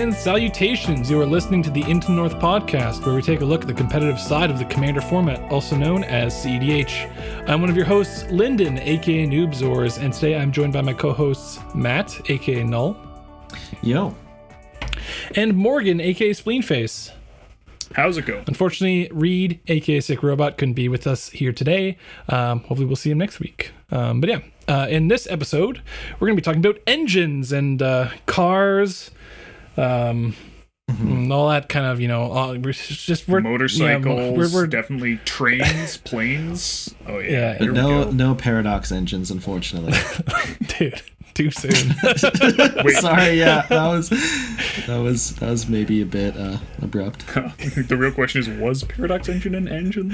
Greetings and salutations. You are listening to the Into North podcast, where we take a look at the competitive side of the Commander format, also known as CEDH. I'm one of your hosts, Lyndon, aka Noobzors, and today I'm joined by my co hosts, Matt, aka Null, Yo. and Morgan, aka Spleenface. How's it go? Unfortunately, Reed, aka Sick Robot, couldn't be with us here today. Um, hopefully, we'll see him next week. Um, but yeah, uh, in this episode, we're going to be talking about engines and uh, cars, um, and all that kind of you know. All, we're just we're Motorcycles, yeah, we're, we're, definitely trains, planes. Oh yeah, Yeah. No no paradox engines, unfortunately. dude too soon. Sorry, yeah, that was that was that was maybe a bit uh, abrupt. the real question is: Was Paradox Engine an engine?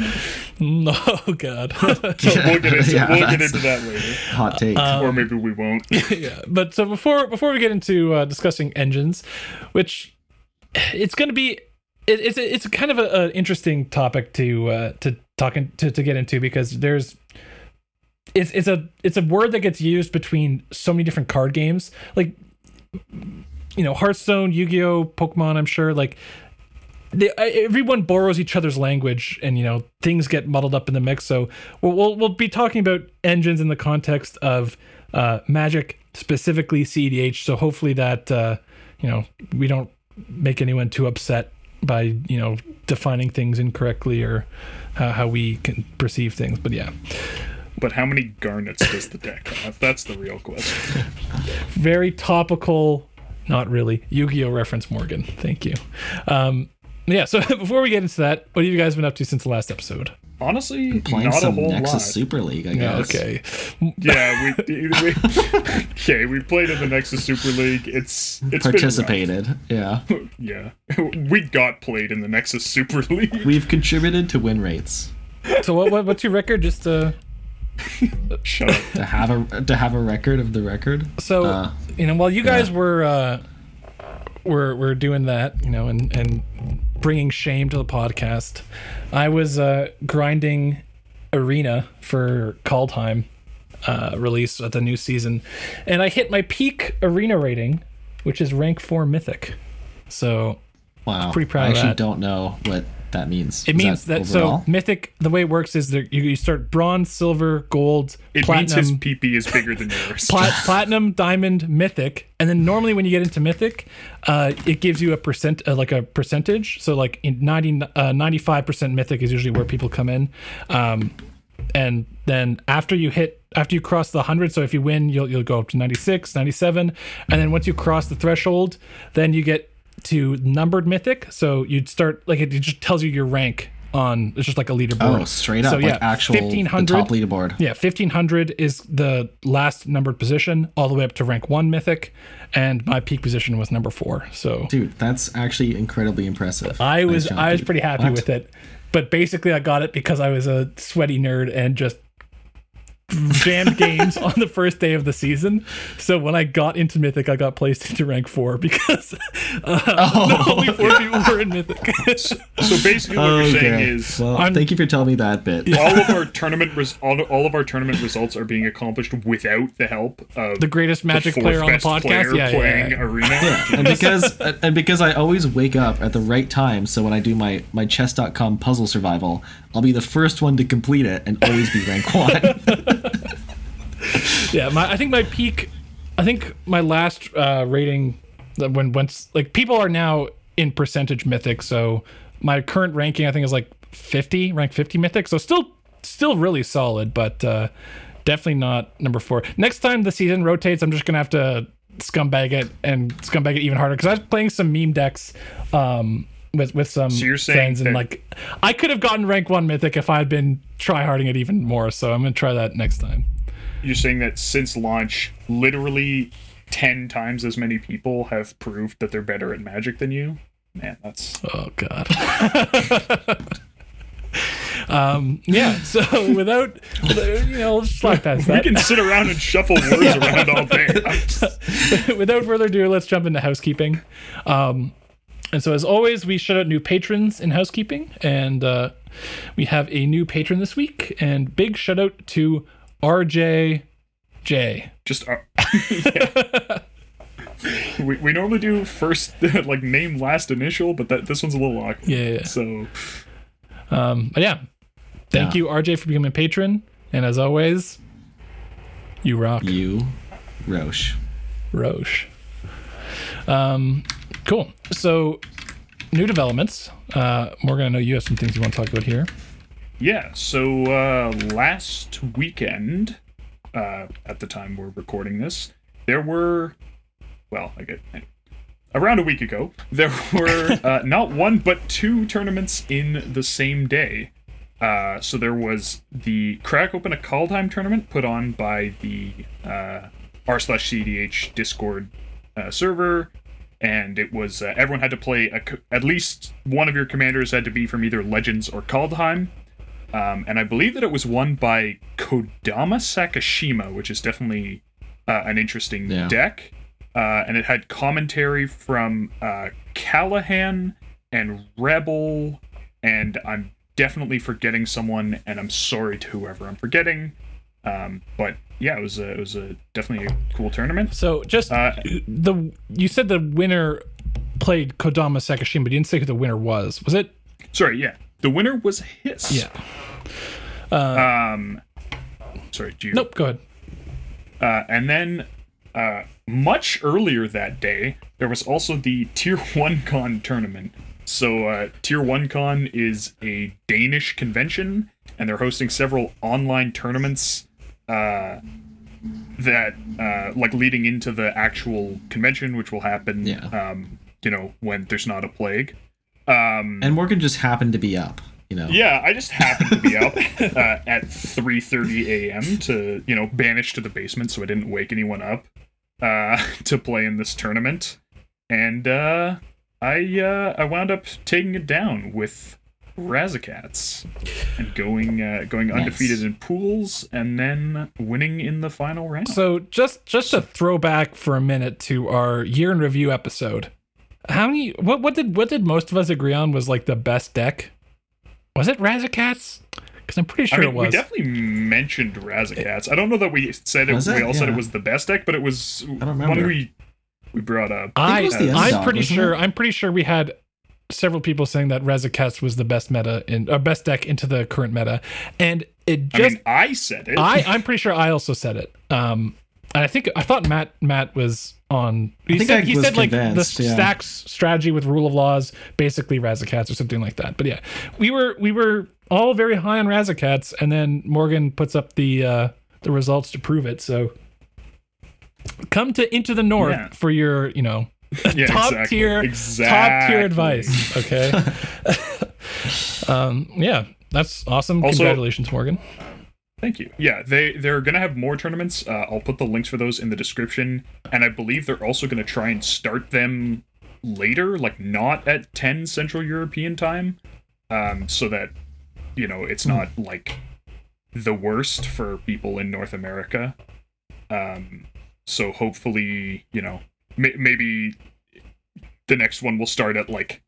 no, God. we'll get into Yeah, we'll get into that later, Hot take. or maybe we won't. yeah, but so before before we get into uh, discussing engines, which it's going to be, it, it's it's kind of an interesting topic to uh, to talk in, to to get into because there's it's it's a it's a word that gets used between so many different card games. Like you know Hearthstone, Yu-Gi-Oh, Pokemon. I'm sure like they, everyone borrows each other's language and you know things get muddled up in the mix. So we'll, we'll, we'll be talking about engines in the context of uh, magic specifically cedh so hopefully that uh, you know we don't make anyone too upset by you know defining things incorrectly or how, how we can perceive things. But yeah But how many garnets does the deck have? That's the real question. very topical not really yu-gi-oh reference morgan thank you um, yeah so before we get into that what have you guys been up to since the last episode Honestly, Playing not a some whole Nexus lot. Super League, I yeah guess. okay Yeah, we, we okay. We played in the Nexus Super League. It's it's Participated. Yeah. Been rough. Yeah, we got played in the Nexus Super League. We've contributed to win rates. So what, what what's your record? Just uh Shut up. To have a to have a record of the record. so Uh, you know while you guys were uh were were doing that, you know, and and bringing shame to the podcast, I was uh grinding Arena for Kaldheim uh release at the new season, and I hit my peak Arena rating, which is rank four Mythic. So Wow. Pretty proud I of actually that. don't know what that means. it Is means that, overall? so Mythic the way it works is that you, you start bronze, silver, gold, It platinum. means his PP is bigger than yours. Plat- platinum, diamond, mythic, and then normally when you get into mythic, uh, it gives you a percent, uh, like a percentage. So like in 95 percent mythic is usually where people come in, um, and then after you hit, after you cross the hundred, so if you win, you'll you'll go up to 96, 97, and then once you cross the threshold, then you get to numbered mythic. So you'd start like it just tells you your rank on. It's just like a leaderboard. Oh, straight up, So, like actual the 1500 top leaderboard. yeah, 1500 is the last numbered position, all the way up to rank one mythic, and my peak position was number four. So Dude, that's actually incredibly impressive. I Nice was job, I was pretty happy What? with it, but basically I got it because I was a sweaty nerd and just jammed games on the first day of the season. So when I got into mythic, I got placed into rank four because uh, only four people were in mythic. So basically, what you're saying is well, I'm- thank you for telling me that bit. all of our tournament res- all, all of our tournament results are being accomplished without the help of the greatest magic fourth player on the podcast. Yeah, yeah, playing yeah. arena. and because and because I always wake up at the right time, so when I do my my chess.com puzzle survival, I'll be the first one to complete it and always be rank one. Yeah, my I think my peak, I think my last uh, rating that when once like people are now in percentage mythic, so my current ranking I think is like fifty, rank fifty mythic, so still still really solid, but uh, definitely not number four. Next time the season rotates, I'm just gonna have to scumbag it and scumbag it even harder because I was playing some meme decks. Um, with, with some you're saying friends and like I could have gotten rank one mythic if I had been tryharding it even more. So I'm gonna try that next time. You're saying that since launch, literally ten times as many people have proved that they're better at Magic than you. Man, that's Oh God. um, yeah. So without, you know, let's slide past we can sit around and shuffle words around all day. without further ado, let's jump into housekeeping. Um, and so, as always, we shout out new patrons in housekeeping, and uh, we have a new patron this week. And big shout out to RJ J. Just uh, yeah. we, we normally do first like name last initial, but that this one's a little awkward. Yeah, yeah. So Um, but yeah, thank Yeah. you, RJ, for becoming a patron. And as always, you rock, You, Roche. Roche. Um, cool. So, new developments. Uh, Morgan, I know you have some things you want to talk about here. Yeah, so uh, last weekend, uh, at the time we're recording this, there were, well, I get around a week ago, there were uh, not one but two tournaments in the same day. Uh, so there was the Crack Open a Kaldheim tournament put on by the uh, r slash cdh Discord uh, server, and it was uh, everyone had to play a, at least one of your commanders had to be from either Legends or Kaldheim. Um, and I believe that it was won by Kodama Sakashima, which is definitely uh, an interesting Yeah. deck. Uh, and it had commentary from uh, Callahan and Rebel, and I'm definitely forgetting someone, and I'm sorry to whoever I'm forgetting. Um, but yeah, it was a, it was a definitely a cool tournament. So, just Uh, the you said the winner played Kodama Sakashima, but you didn't say who the winner was. Was it? Sorry, yeah, the winner was Hiss. Yeah. Um, sorry, do you? Nope. Go ahead. Uh, and then uh, much earlier that day, there was also the Tier 1 Con tournament. So, uh, Tier 1 Con is a Danish convention, and they're hosting several online tournaments uh, that, uh, like, leading into the actual convention, which will happen, Yeah. um, you know, when there's not a plague. Um, And Morgan just happened to be up. You know. yeah, I just happened to be up uh, at 3:30 a.m. to you know banish to the basement, so I didn't wake anyone up uh, to play in this tournament, and uh, I uh, I wound up taking it down with Razaketh and going uh, going Nice. undefeated in pools, and then winning in the final round. So, just just a throwback for a minute to our year in review episode. How many? What what did what did most of us agree on was like the best deck? Was it Razaketh? Because I'm pretty I sure mean, it was. we definitely mentioned Razaketh. I don't know that we said it. Was we it? all said it was the best deck, but it was don't one remember. we we brought up. I, it was the I'm pretty sure. it? I'm pretty sure we had several people saying that Razaketh was the best meta in or best deck into the current meta, and it I just mean, I said it. I, I'm pretty sure I also said it. Um, and I think I thought Matt Matt was on. He think said he said like the yeah. stacks strategy with rule of laws, basically Razaketh or something like that. But yeah, we were we were all very high on Razaketh, and then Morgan puts up the uh, the results to prove it. So come to into the north Yeah. for your you know yeah, top exactly. tier exactly. top tier advice. Okay. um, yeah, that's awesome. Also- Congratulations, Morgan. Thank you. Yeah, they they're gonna have more tournaments. Uh, I'll put the links for those in the description, and I believe they're also gonna try and start them later, like not at ten Central European time, um, so that you know it's not like the worst for people in North America. Um, so hopefully, you know, may- maybe the next one will start at like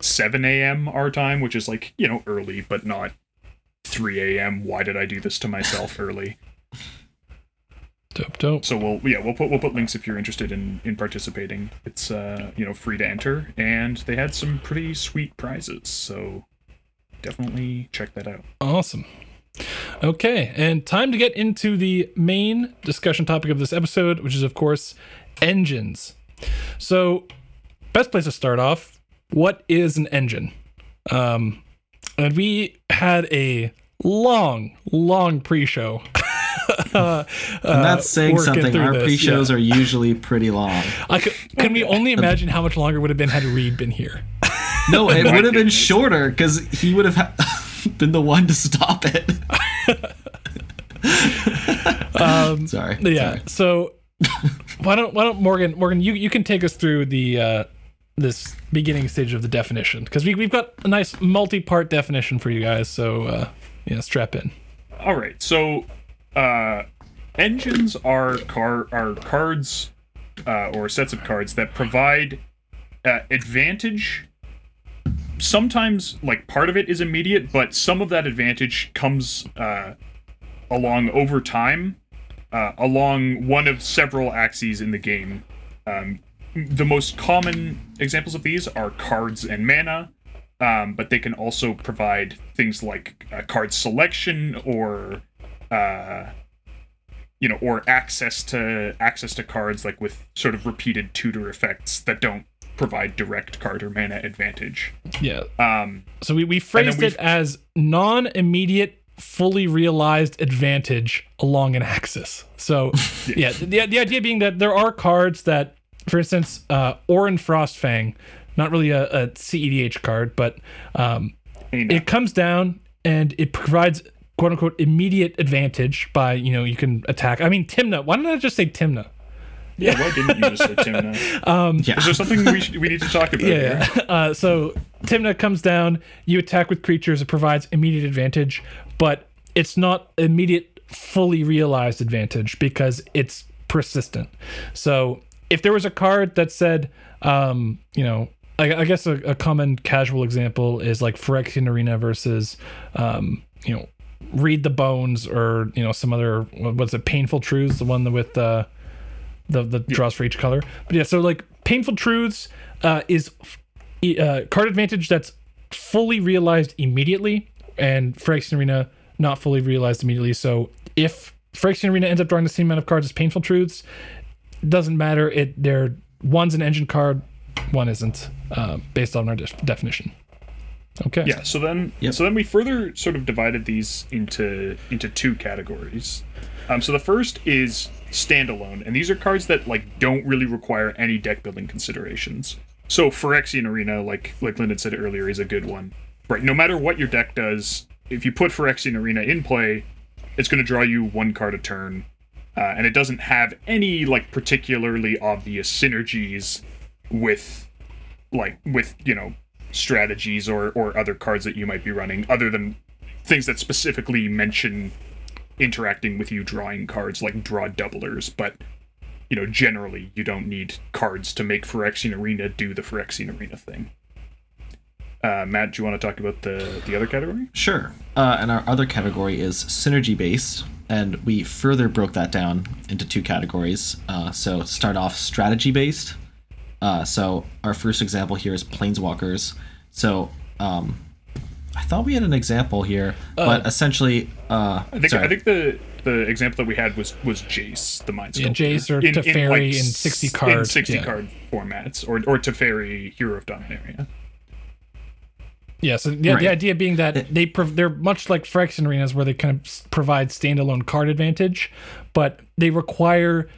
7 a.m. our time, which is like you know early, but not 3 a.m. Why did I do this to myself early? Dope, dope. So we'll yeah we'll put we'll put links if you're interested in in participating. It's uh you know free to enter, and they had some pretty sweet prizes. So definitely check that out. Awesome. Okay, and time to get into the main discussion topic of this episode, which is, of course, engines. So, best place to start off what is an engine? Um, and we had a long, long pre show. uh, And that's saying something. Our this, pre-shows yeah. are usually pretty long. I could, can we only imagine how much longer it would have been had Reed been here? No, it would have been shorter because he would have ha- been the one to stop it. Um, Sorry. yeah. sorry. So why don't why don't Morgan Morgan you you can take us through the uh this beginning stage of the definition because we we've got a nice multi-part definition for you guys. So uh yeah, strap in. All right, so uh, engines are car are cards uh, or sets of cards that provide uh, advantage. Sometimes, like part of it is immediate, but some of that advantage comes uh, along over time, uh, along one of several axes in the game. Um, the most common examples of these are cards and mana, um, but they can also provide things like uh, card selection or, uh, you know, or access to access to cards like with sort of repeated tutor effects that don't provide direct card or mana advantage. Yeah. Um, So we, we phrased it as non immediate, fully realized advantage along an axis. So, yeah, the, the idea being that there are cards that, for instance, uh, Orin Frostfang, not really a, a CEDH card, but um, it comes down and it provides quote unquote immediate advantage by, you know, you can attack. I mean, Tymna. Why don't I just say Tymna? yeah, why didn't you just say Tymna? Yeah. Is there something we should, we need to talk about? here? Yeah. Uh, so Tymna comes down, you attack with creatures, it provides immediate advantage, but it's not immediate, fully realized advantage because it's persistent. So if there was a card that said, um, you know, I, I guess a, a common casual example is like Phyrexian Arena versus, um, you know, Read the Bones or, you know, some other, what was it, Painful Truths, the one with, uh, the the draws for each color. But yeah, so like painful truths uh, is uh, card advantage that's fully realized immediately, and Phyrexian Arena not fully realized immediately. So if Phyrexian Arena ends up drawing the same amount of cards as painful truths, doesn't matter. It they're one's an engine card, one isn't, uh, based on our def- definition. Okay. Yeah. So then, Yep. so then we further sort of divided these into into two categories. Um, so the first is standalone, and these are cards that like don't really require any deck building considerations. So Phyrexian Arena, like like Lyndon said earlier, is a good one. Right. No matter what your deck does, if you put Phyrexian Arena in play, it's going to draw you one card a turn, uh, and it doesn't have any like particularly obvious synergies with like with you know strategies or or other cards that you might be running other than things that specifically mention interacting with you drawing cards like draw doublers but you know generally you don't need cards to make Phyrexian Arena do the Phyrexian Arena thing uh, Matt, do you want to talk about the the other category? Sure. Uh, and our other category is synergy based, and we further broke that down into two categories. Uh, so start off strategy based. Uh, so our first example here is planeswalkers. So um, I thought we had an example here, but essentially, uh, I think sorry. I think the the example that we had was was Jace, the Mind Yeah, Sculptor. Jace or Teferi in 60 s- card, in sixty yeah. card formats, or or Teferi, Hero of Dominaria. Yeah, so the, Right. the idea being that they prov- they're much like Phyrexian arenas where they kind of provide standalone card advantage, but they require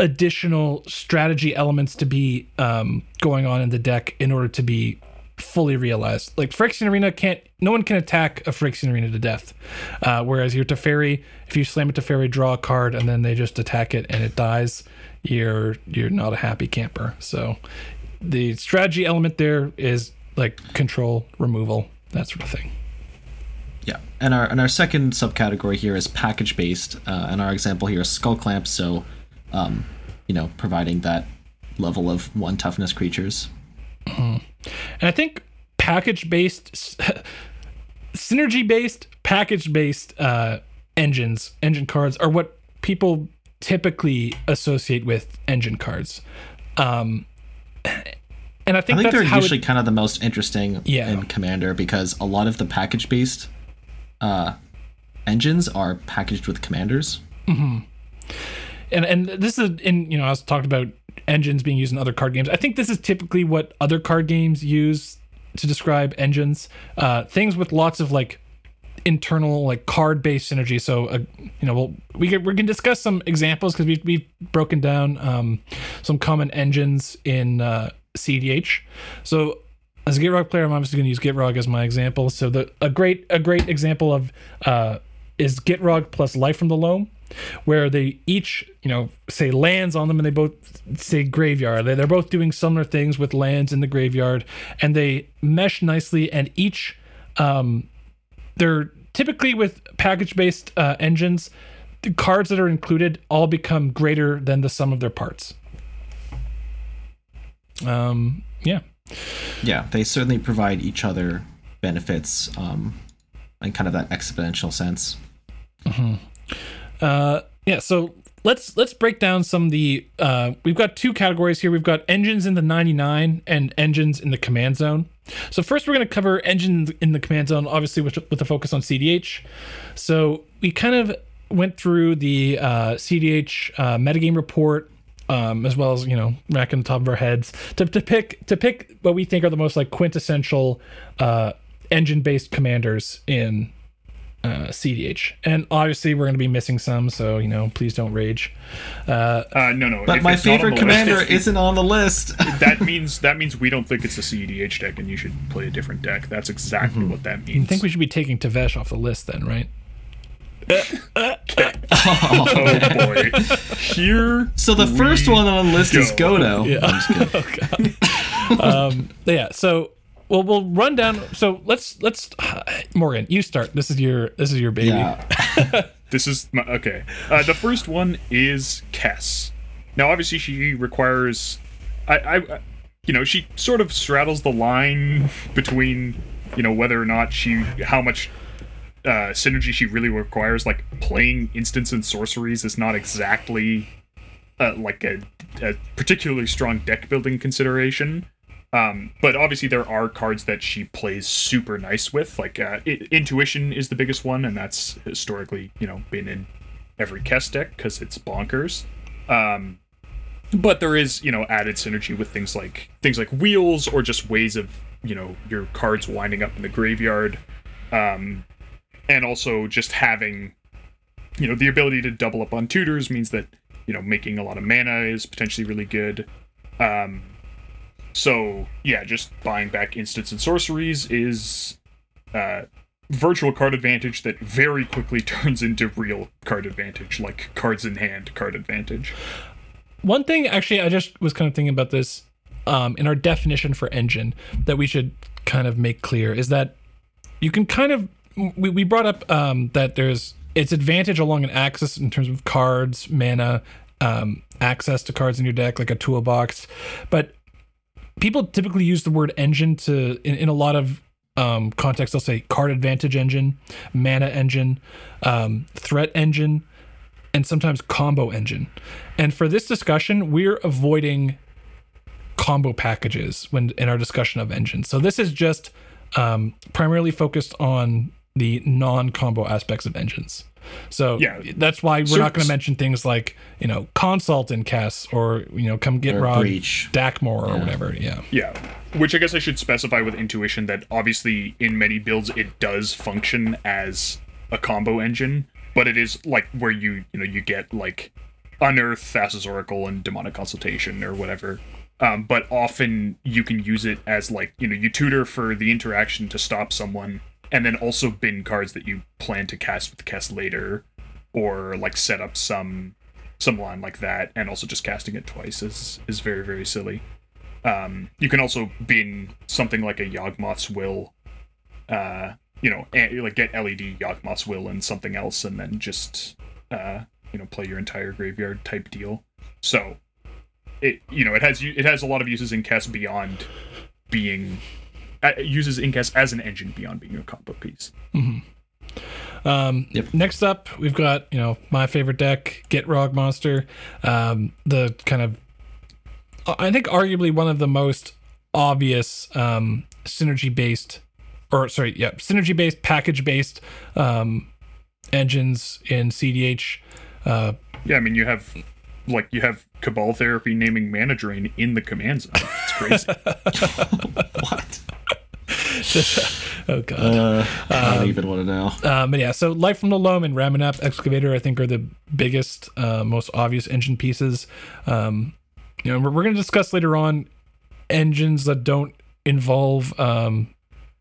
additional strategy elements to be um, going on in the deck in order to be fully realized. Like Phyrexian Arena can't, no one can attack a Phyrexian Arena to death. Uh, whereas your Teferi, if you slam a Teferi, draw a card, and then they just attack it and it dies, you're you're not a happy camper. So the strategy element there is like control, removal, that sort of thing. Yeah, and our and our second subcategory here is package based, uh, and our example here is skull clamp. So, um, you know, providing that level of one toughness creatures. And I think package based, synergy based, package based uh, engines, engine cards are what people typically associate with engine cards. Um, and I I think, think that's they're how usually it, kind of the most interesting Yeah. in Commander because a lot of the package based uh, engines are packaged with commanders. and and this is in you know I was talking about engines being used in other card games. I think this is typically what other card games use to describe engines. Uh, things with lots of like internal like card based synergy. So uh, you know we'll, we can, we can discuss some examples because we've we've broken down um, some common engines in uh, CDH. So as a Gitrog player, I'm obviously going to use Gitrog as my example. So the a great a great example of uh, is Gitrog plus Life from the Loam, where they each you know say lands on them and they both say graveyard. They, they're both doing similar things with lands in the graveyard, and they mesh nicely. And each um, they're typically with package based uh, engines. The cards that are included all become greater than the sum of their parts. Um, yeah. Yeah, they certainly provide each other benefits um, in kind of that exponential sense. Uh, yeah. So let's let's break down some of the. Uh, we've got two categories here. We've got engines in the 99 and engines in the command zone. So first, we're going to cover engines in the command zone, obviously with with a focus on CDH. So we kind of went through the uh, CDH uh, metagame report. Um, as well as you know, racking the top of our heads to, to pick to pick what we think are the most like quintessential uh, engine-based commanders in uh, CDH. And obviously, we're going to be missing some, so you know, please don't rage. Uh, Uh, no, no. But if my it's not on favorite the list, commander isn't on the list. that means that means we don't think it's a CDH deck, and you should play a different deck. That's exactly Mm-hmm. what that means. I think we should be taking Tevesh off the list then, right? Oh boy, here. So the first one on the list is go. Godo. Yeah. um, yeah. So, well, we'll run down. So let's let's Morgan, you start. This is your this is your baby. Yeah. This is my, okay. Uh, the first one is Kess. Now, obviously, she requires. I, I, I- you know, she sort of straddles the line between, you know, whether or not she, how much uh, synergy she really requires. Like playing instants and sorceries is not exactly uh, like a, a particularly strong deck building consideration. Um, but obviously there are cards that she plays super nice with. Like uh, I- intuition is the biggest one, and that's historically you know been in every Kess deck because it's bonkers. Um, but there is you know added synergy with things like things like wheels or just ways of you know your cards winding up in the graveyard, um, and also just having you know the ability to double up on tutors means that you know making a lot of mana is potentially really good. Um, so yeah, just buying back instants and sorceries is uh, virtual card advantage that very quickly turns into real card advantage, like cards in hand card advantage. One thing, actually, I just was kind of thinking about this um, in our definition for engine that we should kind of make clear is that you can kind of we, we brought up um, that there's its advantage along an axis in terms of cards, mana, um, access to cards in your deck, like a toolbox, but people typically use the word engine to in, in a lot of um, contexts. They'll say card advantage engine, mana engine, um, threat engine, and sometimes combo engine. And for this discussion, we're avoiding combo packages when in our discussion of engines. So this is just um, primarily focused on the non-combo aspects of engines. So Yeah. that's why we're So- not going to mention things like you know consult in Kess or you know come get Or Rod Breach. Dakmore or whatever. Yeah. Yeah, which I guess I should specify with intuition that obviously in many builds it does function as a combo engine, but it is like where you you know you get like unearth, Thassa's Oracle, and demonic consultation or whatever. Um, but often you can use it as like you know you tutor for the interaction to stop someone, and then also bin cards that you plan to cast with Kess later, or like set up some some line like that, and also just casting it twice is is very very silly. Um, you can also bin something like a Yawgmoth's Will, uh, you know, and, like get LED Yawgmoth's Will and something else, and then just uh, you know play your entire graveyard type deal. So it you know it has it has a lot of uses in Kess beyond being uses Incast as an engine beyond being a combo piece. Um, Yep. Next up, we've got you know my favorite deck, Gitrog Monster. Um, the kind of, I think arguably one of the most obvious um, synergy based, or sorry, yeah, synergy based package based um, engines in CDH. Uh, Yeah, I mean you have like you have Cabal Therapy naming Mana Drain in the command zone. It's crazy. What? oh god. Uh, I don't even want to know. Um, but yeah, so Life from the Loam and Ramunap Excavator, I think, are the biggest, uh, most obvious engine pieces. Um, you know, we're, we're going to discuss later on engines that don't involve um,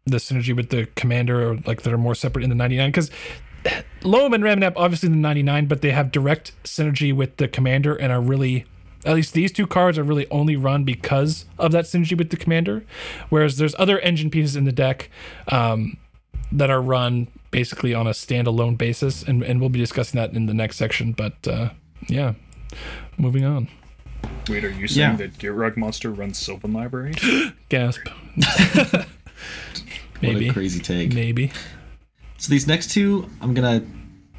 the synergy with the commander or like that are more separate in the 99 because Loam and Ramanap obviously in the 99, but they have direct synergy with the commander and are really. At least these two cards are really only run because of that synergy with the commander, whereas there's other engine pieces in the deck um, that are run basically on a standalone basis, and, and we'll be discussing that in the next section. But uh, yeah, moving on. Wait, are you saying Yeah. that Gitrog Monster runs Sylvan Library? Gasp. What maybe. a crazy take. Maybe. So these next two, I'm gonna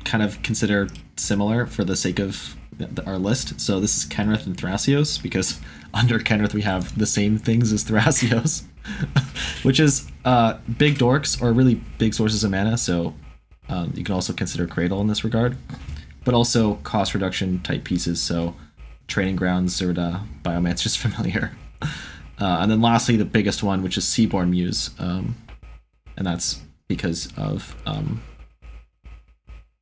kind of consider similar for the sake of th- our list. So this is Kenrith and Thrasios because under Kenrith we have the same things as Thrasios, which is uh, big dorks or really big sources of mana. So um, you can also consider Cradle in this regard, but also cost reduction type pieces. So Training Grounds, Zirda, Biomancer's Familiar. Uh, and then lastly, the biggest one, which is Seedborn Muse. Um, and that's because of um,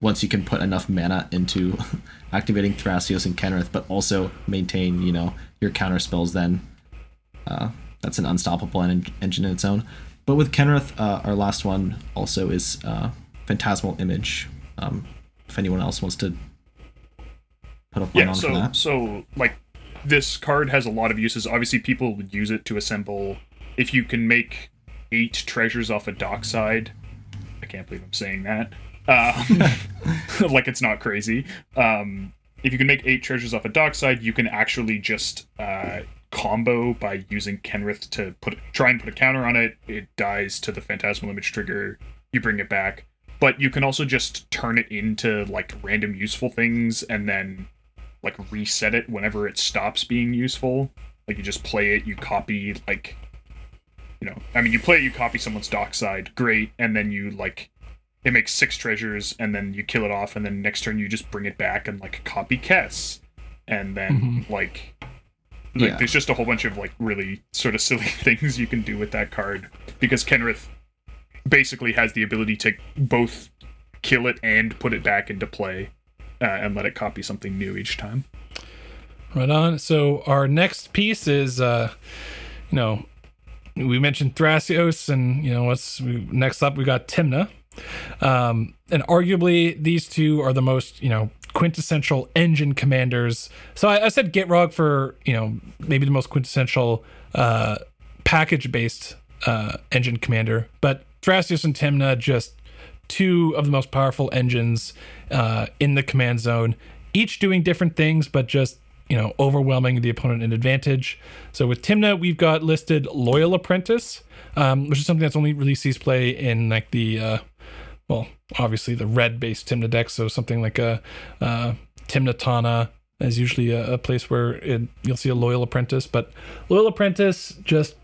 once you can put enough mana into activating Thrasios and Kenrith, but also maintain, you know, your counter spells, then uh, that's an unstoppable en- engine in its own. But with Kenrith, uh, our last one also is uh, Phantasmal Image. Um, if anyone else wants to put up Yeah, so that. so like this card has a lot of uses. Obviously, people would use it to assemble. If you can make eight treasures off a dockside, I can't believe I'm saying that. Um, like it's not crazy. Um, if you can make eight treasures off a dockside, you can actually just uh, combo by using Kenrith to put try and put a counter on it. It dies to the Phantasmal Image trigger. You bring it back, but you can also just turn it into like random useful things and then like reset it whenever it stops being useful. Like you just play it, you copy like you know, I mean you play it, you copy someone's dockside, great, and then you like it makes six treasures and then you kill it off and then next turn you just bring it back and like copy Kess. And then like like Yeah. there's just a whole bunch of like really sort of silly things you can do with that card because Kenrith basically has the ability to both kill it and put it back into play uh, and let it copy something new each time. Right on. So our next piece is, uh, you know, we mentioned Thrasios, and you know what's we, next up? We got Timna, um, and arguably these two are the most, you know, quintessential engine commanders. So I, I said Gitrog for you know maybe the most quintessential uh, package-based uh, engine commander, but Thrasios and Tymna just two of the most powerful engines uh, in the command zone, each doing different things, but just you know overwhelming the opponent in advantage. So with Tymna, we've got listed Loyal Apprentice, um, which is something that's only really sees play in like the uh, well, obviously the red-based Tymna deck. So something like a uh, Tymna Tana is usually a, a place where it, you'll see a Loyal Apprentice. But Loyal Apprentice, just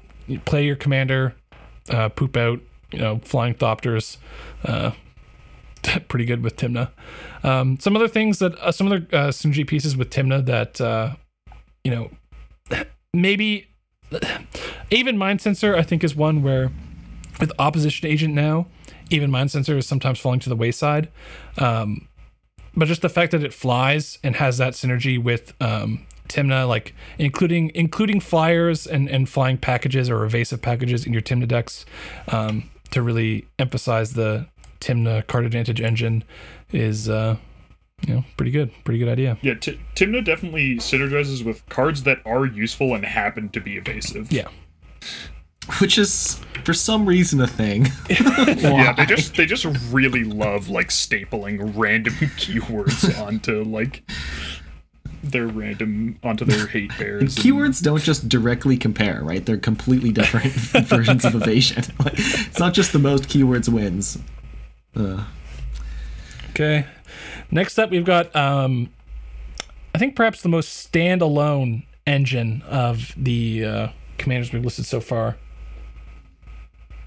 play your commander, uh, poop out, you know, flying Thopters. Uh, pretty good with Tymna. Um, some other things that uh, some other uh, synergy pieces with Tymna that uh, you know maybe even Mindcensor I think is one where with Opposition Agent now, even Mindcensor is sometimes falling to the wayside. Um, but just the fact that it flies and has that synergy with um, Tymna, like including including flyers and and flying packages or evasive packages in your Tymna decks, um, to really emphasize the Tymna card advantage engine, is uh, you know pretty good, pretty good idea. Yeah, T- Tymna definitely synergizes with cards that are useful and happen to be evasive. Yeah, Which is for some reason a thing. Yeah, they just they just really love like stapling random keywords onto like their random onto their hate bears. and- Keywords don't just directly compare, right? They're completely different versions of evasion. Like, it's not just the most keywords wins. Uh, Okay. Next up, we've got, um, I think perhaps the most standalone engine of the uh, commanders we've listed so far.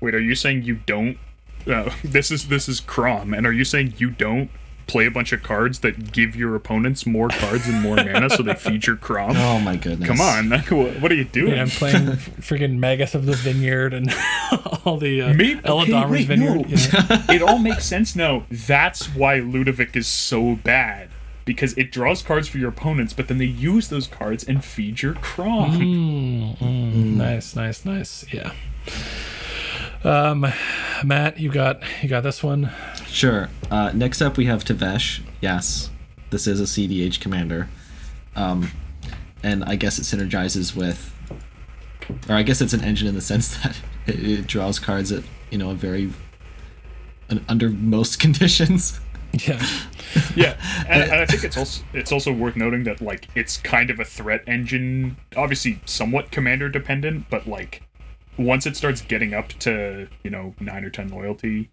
Wait, are you saying you don't? Uh, this is this is Kraum, and are you saying you don't play a bunch of cards that give your opponents more cards and more mana, so they feed your Kraum? oh my goodness. Come on, what what are you doing? Yeah, I'm playing freaking Magus of the Vineyard and all the uh, Maybe, Eladamri's wait, Vineyard. no. yeah. it all makes sense now. That's why Ludevic is so bad. Because it draws cards for your opponents, but then they use those cards and feed your Kraum. Mm, mm, Nice, nice, nice. Yeah. Um, Matt, you got you got this one. Sure. Uh, next up, we have Tevesh. Yes, this is a CDH commander. Um, and I guess it synergizes with, or I guess it's an engine in the sense that it, it draws cards at, you know, a very, an, under most conditions. Yeah. Yeah, and, and I think it's also it's also worth noting that like it's kind of a threat engine, obviously somewhat commander dependent, but like once it starts getting up to you know nine or ten loyalty,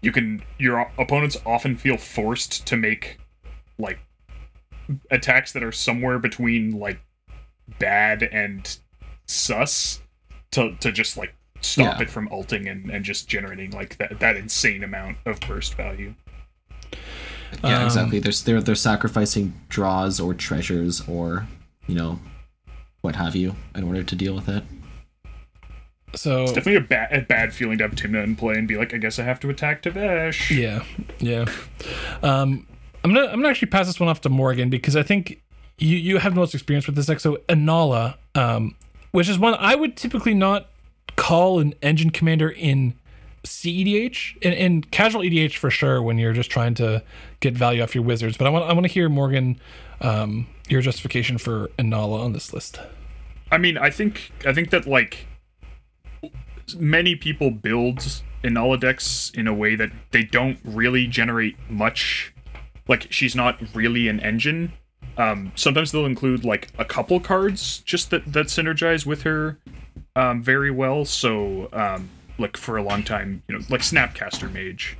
you can your opponents often feel forced to make like attacks that are somewhere between like bad and sus to to just like stop Yeah. it from ulting and, and just generating like that that insane amount of burst value. Yeah, Um, exactly. They're, they're they're sacrificing draws or treasures or you know what have you in order to deal with it. So it's Definitely a bad a bad feeling to have Tymna in play and be like, I guess I have to attack Tevesh. Yeah, yeah. Um, I'm gonna I'm gonna actually pass this one off to Morgan because I think you you have the most experience with this deck. So Inalla, um, which is one I would typically not call an engine commander in CEDH in, in casual EDH for sure when you're just trying to get value off your wizards. But I want I want to hear Morgan um, your justification for Inalla on this list. I mean, I think I think that like many people build Inalla decks in a way that they don't really generate much. Like she's not really an engine. Um, sometimes they'll include like a couple cards just that that synergize with her um, very well. So um, like for a long time, you know, like Snapcaster Mage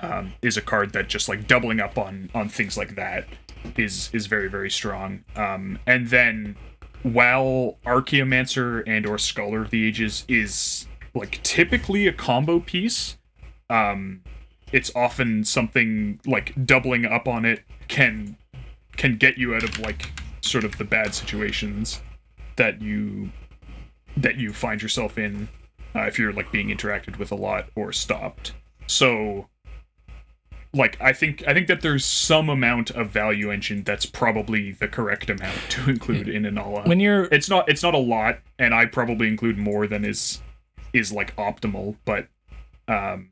um, is a card that just like doubling up on on things like that is is very very strong. Um, and then while Archaeomancer and or Scholar of the Ages is like typically a combo piece, um, it's often something like doubling up on it can can get you out of like sort of the bad situations that you that you find yourself in uh, if you're like being interacted with a lot or stopped. So like I think I think that there's some amount of value engine that's probably the correct amount to include in Inalla. When you're it's not it's not a lot, and I probably include more than is is like optimal, but um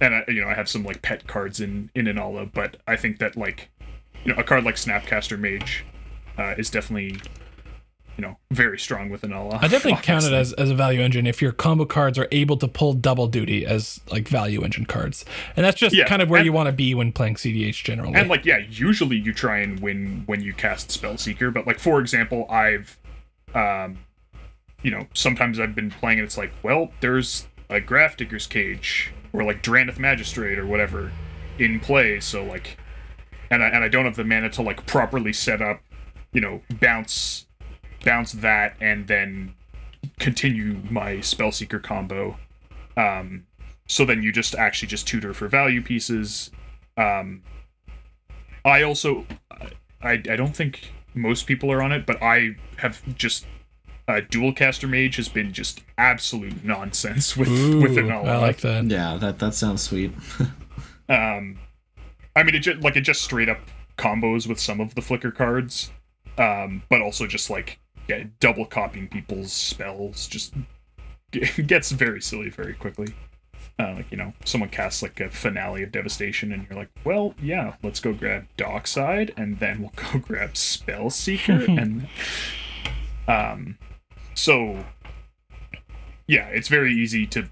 and I you know I have some like pet cards in in Inalla, but I think that like you know a card like Snapcaster Mage uh, is definitely you know very strong with Inalla. I definitely count it as, as a value engine if your combo cards are able to pull double duty as like value engine cards. And that's just Yeah, kind of where and- you want to be when playing CDH generally. And like yeah, usually you try and win when you cast Spellseeker, but like for example, I've um you know, sometimes I've been playing and it's like, well, there's a Grafdigger's Cage or like Drannith Magistrate or whatever in play, so like and I and I don't have the mana to like properly set up, you know, bounce bounce that and then continue my Spellseeker combo. Um so then you just actually just tutor for value pieces. Um I also I I don't think most people are on it, but I have just uh, Dualcaster Mage has been just absolute nonsense with with it Ooh, all. I like that. Yeah, that that sounds sweet. Um, I mean, it just like it just straight up combos with some of the flicker cards, um, but also just like yeah, double copying people's spells just gets very silly very quickly. Uh, like you know, someone casts like a finale of devastation, and you're like, well, yeah, let's go grab Dockside, and then we'll go grab Spellseeker, and um, so yeah, it's very easy to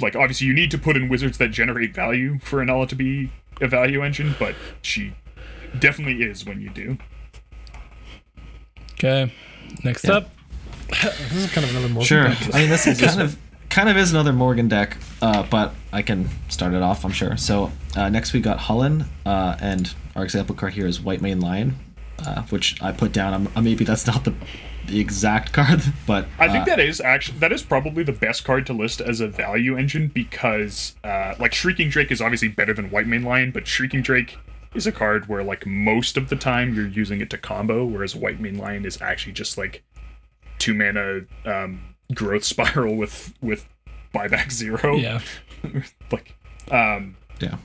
like obviously you need to put in wizards that generate value for Inalla to be a value engine, but she definitely is when you do. Okay. Next Yeah. up. this is kind of another more Sure. I mean, this is kind of kind of is another Morgan deck, uh, but I can start it off. I'm sure. So uh, next we got Hullen, uh, and our example card here is White Mane Lion, uh, which I put down. I'm, uh, maybe that's not the the exact card, but I think uh, that is actually that is probably the best card to list as a value engine because uh, like Shrieking Drake is obviously better than White Mane Lion, but Shrieking Drake is a card where like most of the time you're using it to combo, whereas White Mane Lion is actually just like two mana um, growth spiral with with buyback zero. Yeah. like um yeah.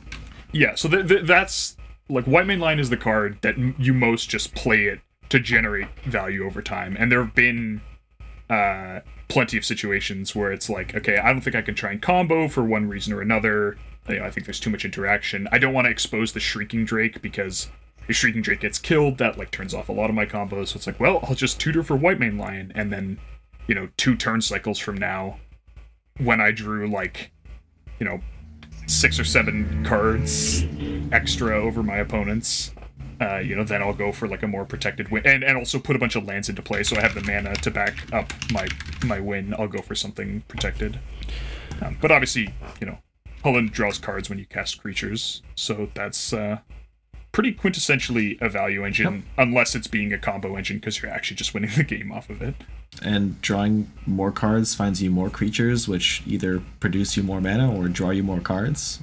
yeah so th- th- that's like White Mane Lion is the card that m- you most just play it to generate value over time. And there have been uh plenty of situations where it's like okay i don't think i can try and combo for one reason or another. You know, i think there's too much interaction. I don't want to expose the shrieking drake because if shrieking drake gets killed. That like turns off a lot of my combos. So it's like well i'll just tutor for White Mane Lion and then you know two turn cycles from now when i drew like you know six or seven cards extra over my opponents, uh, you know, then I'll go for like a more protected win, and and also put a bunch of lands into play, so I have the mana to back up my my win. I'll go for something protected. Um, but obviously, you know, Holland draws cards when you cast creatures, so that's uh, pretty quintessentially a value engine, unless it's being a combo engine because you're actually just winning the game off of it. And drawing more cards finds you more creatures, which either produce you more mana or draw you more cards.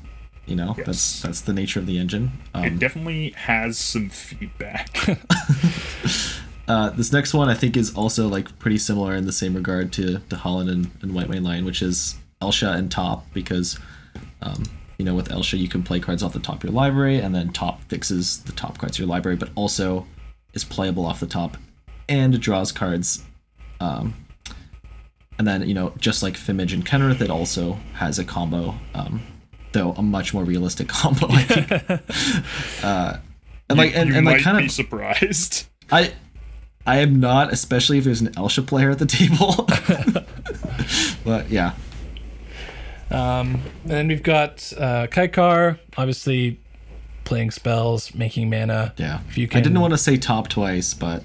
You know, Yes. that's that's the nature of the engine. Um, It definitely has some feedback. Uh, this next one I think is also like pretty similar in the same regard to to Holland and, and White Mane Lion, which is Elsha and Top, because um, you know with Elsha you can play cards off the top of your library, and then Top fixes the top cards of your library, but also is playable off the top and draws cards. Um, and then you know just like Fimage and Kenrith, it also has a combo, um, though a much more realistic combo. I think. uh, and like and, you and like kind be of surprised. I I am not, especially if there's an Elsha player at the table. but yeah, Um, and then we've got uh, Kykar, obviously playing spells, making mana. yeah. If you can... I didn't want to say top twice, but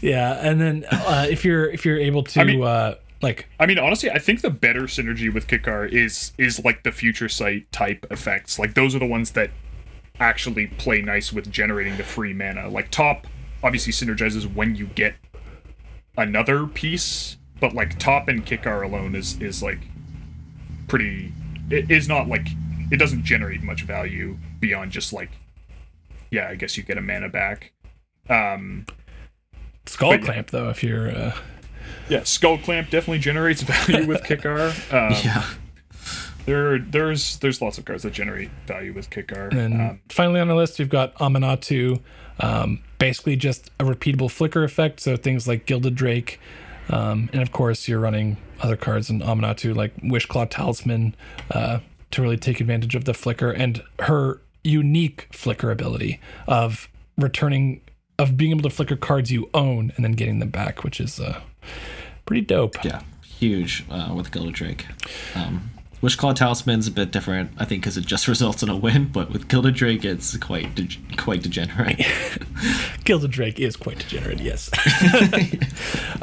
Yeah, and then uh, if you're if you're able to I mean- uh, like I mean, honestly, I think the better synergy with Kykar is is like the future sight type effects. Like those are the ones that actually play nice with generating the free mana. Like top obviously synergizes when you get another piece, but like top and Kykar alone is is like pretty. It is not like it doesn't generate much value beyond just like yeah, I guess you get a mana back. Um, skull But yeah. clamp though. If you're uh, yeah, Skull Clamp definitely generates value with Kykar. Um, yeah. There, there's there's lots of cards that generate value with Kykar. And Um, finally on the list, we've got Aminatou, um, basically just a repeatable flicker effect. So things like Gilded Drake, um, and of course you're running other cards in Aminatou like Wishclaw Talisman uh, to really take advantage of the flicker and her unique flicker ability of returning, of being able to flicker cards you own and then getting them back, which is uh, pretty dope. Yeah. Huge uh, with Gilded Drake. Um, Wishclaw Talisman's a bit different, I think, because it just results in a win. But with Gilded Drake, it's quite de- quite degenerate. Gilded Drake is quite degenerate, yes.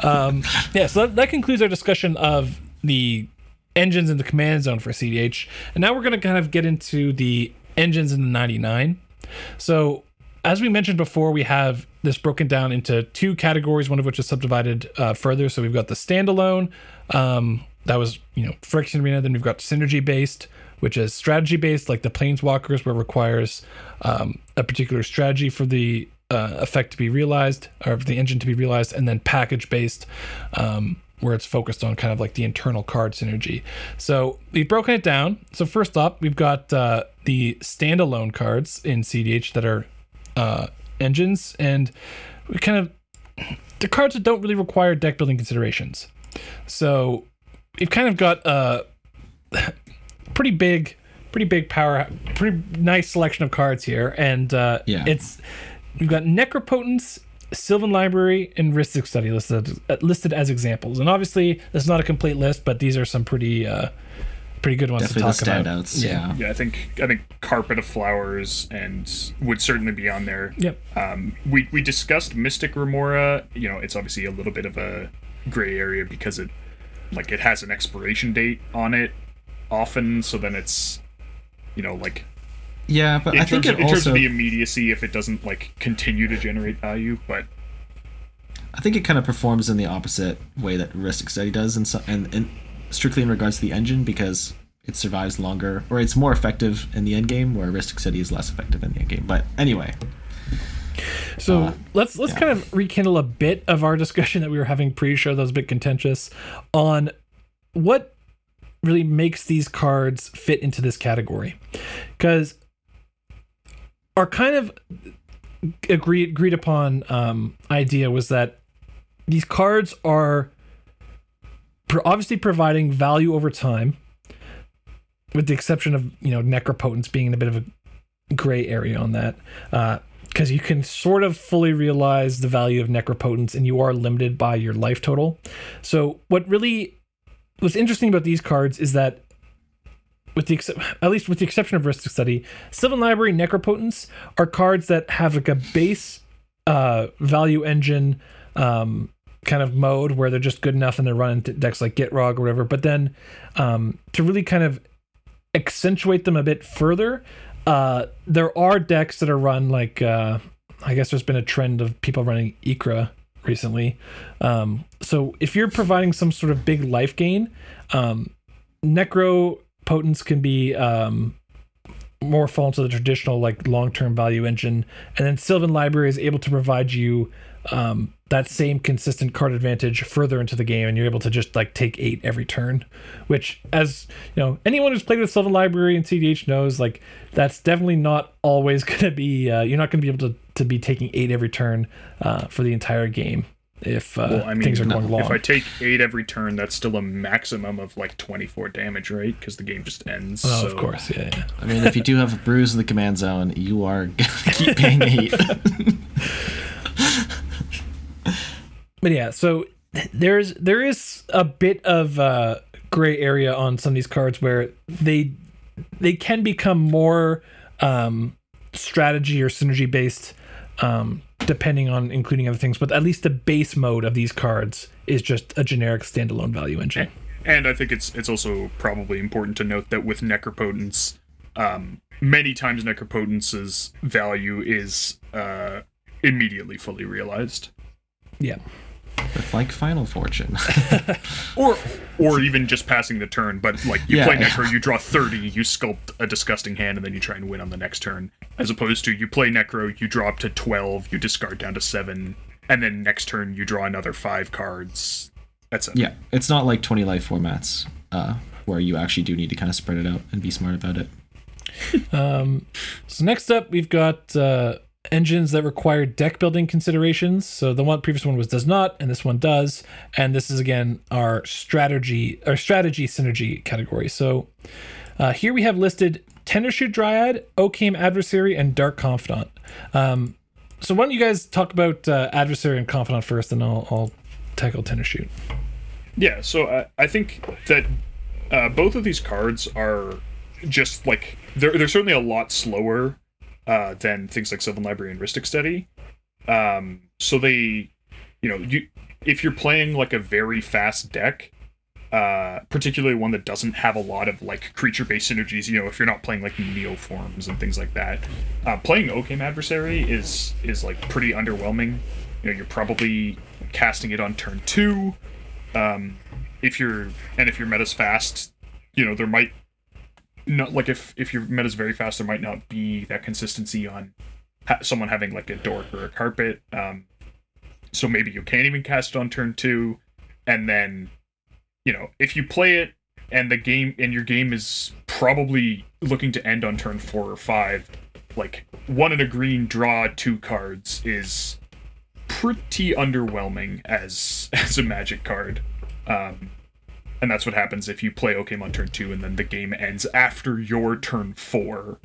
um, yeah, so that, that concludes our discussion of the engines in the command zone for CDH. And now we're going to kind of get into the engines in the 99. So, as we mentioned before, we have this broken down into two categories, one of which is subdivided uh, further. So, we've got the standalone, um, that was, you know, Phyrexian Arena. Then we've got synergy based, which is strategy based, like the Planeswalkers, where it requires um, a particular strategy for the uh, effect to be realized or the engine to be realized, and then package based, um, where it's focused on kind of like the internal card synergy. So we've broken it down. So first up, we've got uh, the standalone cards in CDH that are uh, engines, and we kind of the cards that don't really require deck building considerations. So we've kind of got a pretty big, pretty big power, pretty nice selection of cards here, and uh, Yeah. it's we've got Necropotence, Sylvan Library, and Rhystic Study listed listed as examples. And obviously, this is not a complete list, but these are some pretty uh, pretty good ones Definitely to the talk about. standouts. Yeah. yeah, I think I think Carpet of Flowers and would certainly be on there. Yep. Um, we we discussed Mystic Remora. You know, it's obviously a little bit of a gray area because it like it has an expiration date on it often. So then it's you know like Yeah, but I think terms, of, it in terms of the immediacy, if it doesn't like continue to generate value, but I think it kind of performs in the opposite way that Rhystic Study does, and so, and, and strictly in regards to the engine because it survives longer or it's more effective in the end game, where Rhystic Study is less effective in the end game. But anyway, So Uh, let's let's yeah. kind of rekindle a bit of our discussion that we were having pre-show that was a bit contentious on what really makes these cards fit into this category. Because our kind of agreed agreed upon um, idea was that these cards are obviously providing value over time, with the exception of you know Necropotence being in a bit of a gray area on that. Uh, because you can sort of fully realize the value of necropotence and you are limited by your life total. So what really what's interesting about these cards is that with the at least with the exception of Rhystic Study, Sylvan Library, Necropotence are cards that have like a base uh, value engine um, kind of mode where they're just good enough and they're running decks like Gitrog or whatever. But then um, to really kind of accentuate them a bit further, uh, there are decks that are run like uh, I guess there's been a trend of people running Ikra recently. Um, so if you're providing some sort of big life gain, um, Necro Potence can be um, more fall into the traditional like long-term value engine, and then Sylvan Library is able to provide you um, that same consistent card advantage further into the game, and you're able to just like take eight every turn. Which, as you know, anyone who's played with Sylvan Library and CDH knows, like that's definitely not always going to be. Uh, you're not going to be able to to be taking eight every turn uh, for the entire game if uh, Well, I mean, things are going long. if I take eight every turn, that's still a maximum of like 24 damage, right? Because the game just ends. oh, so- of course, yeah, yeah. I mean, if you do have a Bruse in the command zone, you are gonna keep paying eight. but yeah so there's there is a bit of uh gray area on some of these cards where they they can become more um strategy or synergy based um depending on including other things but at least the base mode of these cards is just a generic standalone value engine And I think it's it's also probably important to note that with Necropotence, um, many times Necropotence's value is uh, immediately fully realized. yeah With like Final Fortune. or or even just passing the turn. But like you Yeah, play yeah. Necro, you draw thirty, you sculpt a disgusting hand, and then you try and win on the next turn. As opposed to you play Necro, you draw up to twelve, you discard down to seven, and then next turn you draw another five cards. That's it. yeah, it's not like 20 life formats uh, where you actually do need to kind of spread it out and be smart about it. Um, so next up, we've got uh, engines that require deck building considerations. So the one previous one was does not, and this one does. And this is again our strategy our strategy synergy category. So uh, here we have listed Tendershoot Dryad, Oakhame Adversary, and Dark Confidant. Um, so why don't you guys talk about uh, Adversary and Confidant first, and I'll, I'll tackle Tendershoot. Yeah, so I, I think that uh, both of these cards are just like they're they're certainly a lot slower uh, than things like Sylvan Library and Rhystic Study. Um, so they, you know, you if you're playing like a very fast deck, uh, particularly one that doesn't have a lot of like creature-based synergies, you know, if you're not playing like neoforms and things like that, uh, playing Oakhame Adversary is is like pretty underwhelming. You know, you're probably casting it on turn two um, if you're and if your meta's fast, you know there might not like if if your meta's very fast, there might not be that consistency on ha- someone having like a dork or a carpet. Um, so maybe you can't even cast it on turn two, and then you know if you play it and the game and your game is probably looking to end on turn four or five, like one in a green draw two cards is pretty underwhelming as as a magic card. Um, and that's what happens if you play Oakhame on turn two and then the game ends after your turn four,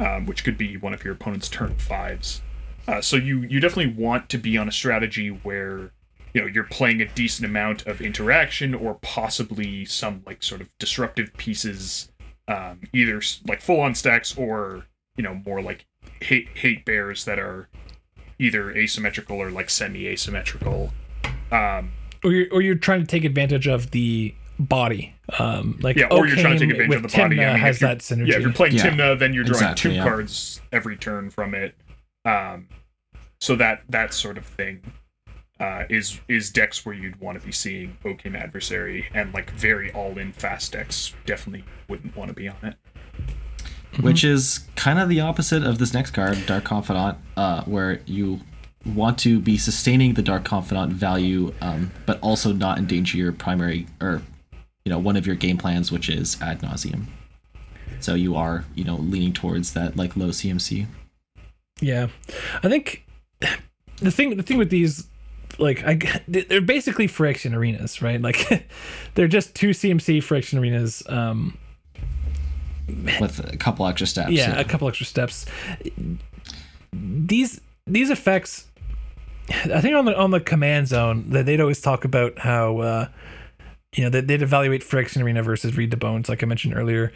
um, which could be one of your opponent's turn fives. Uh, so you you definitely want to be on a strategy where you know you're playing a decent amount of interaction or possibly some like sort of disruptive pieces, um, either like full on stacks or you know more like hate hate bears that are either asymmetrical or like semi asymmetrical. Um, Or you're, or you're trying to take advantage of the body. Um, like yeah, or you're trying to take advantage of with the body. Tymna I mean, has that synergy. Yeah, if you're playing Yeah, Tymna, then you're drawing exactly, two yeah. cards every turn from it. Um, so that that sort of thing uh, is is decks where you'd want to be seeing Oakhame Adversary and like very all in fast decks definitely wouldn't want to be on it. which is kind of the opposite of this next card, Dark Confidant, uh, where you want to be sustaining the Dark Confidant value, um, but also not endanger your primary or you know one of your game plans, which is ad nauseum. So you are you know leaning towards that like low CMC. Yeah, I think the thing the thing with these like I they're basically Phyrexian arenas, right? Like they're just two CMC Phyrexian arenas. Um, with a couple extra steps. yeah, a couple extra steps. These these effects, I think on the on the command zone that they'd always talk about how uh, you know that they'd evaluate Phyrexian arena versus read the bones, like I mentioned earlier.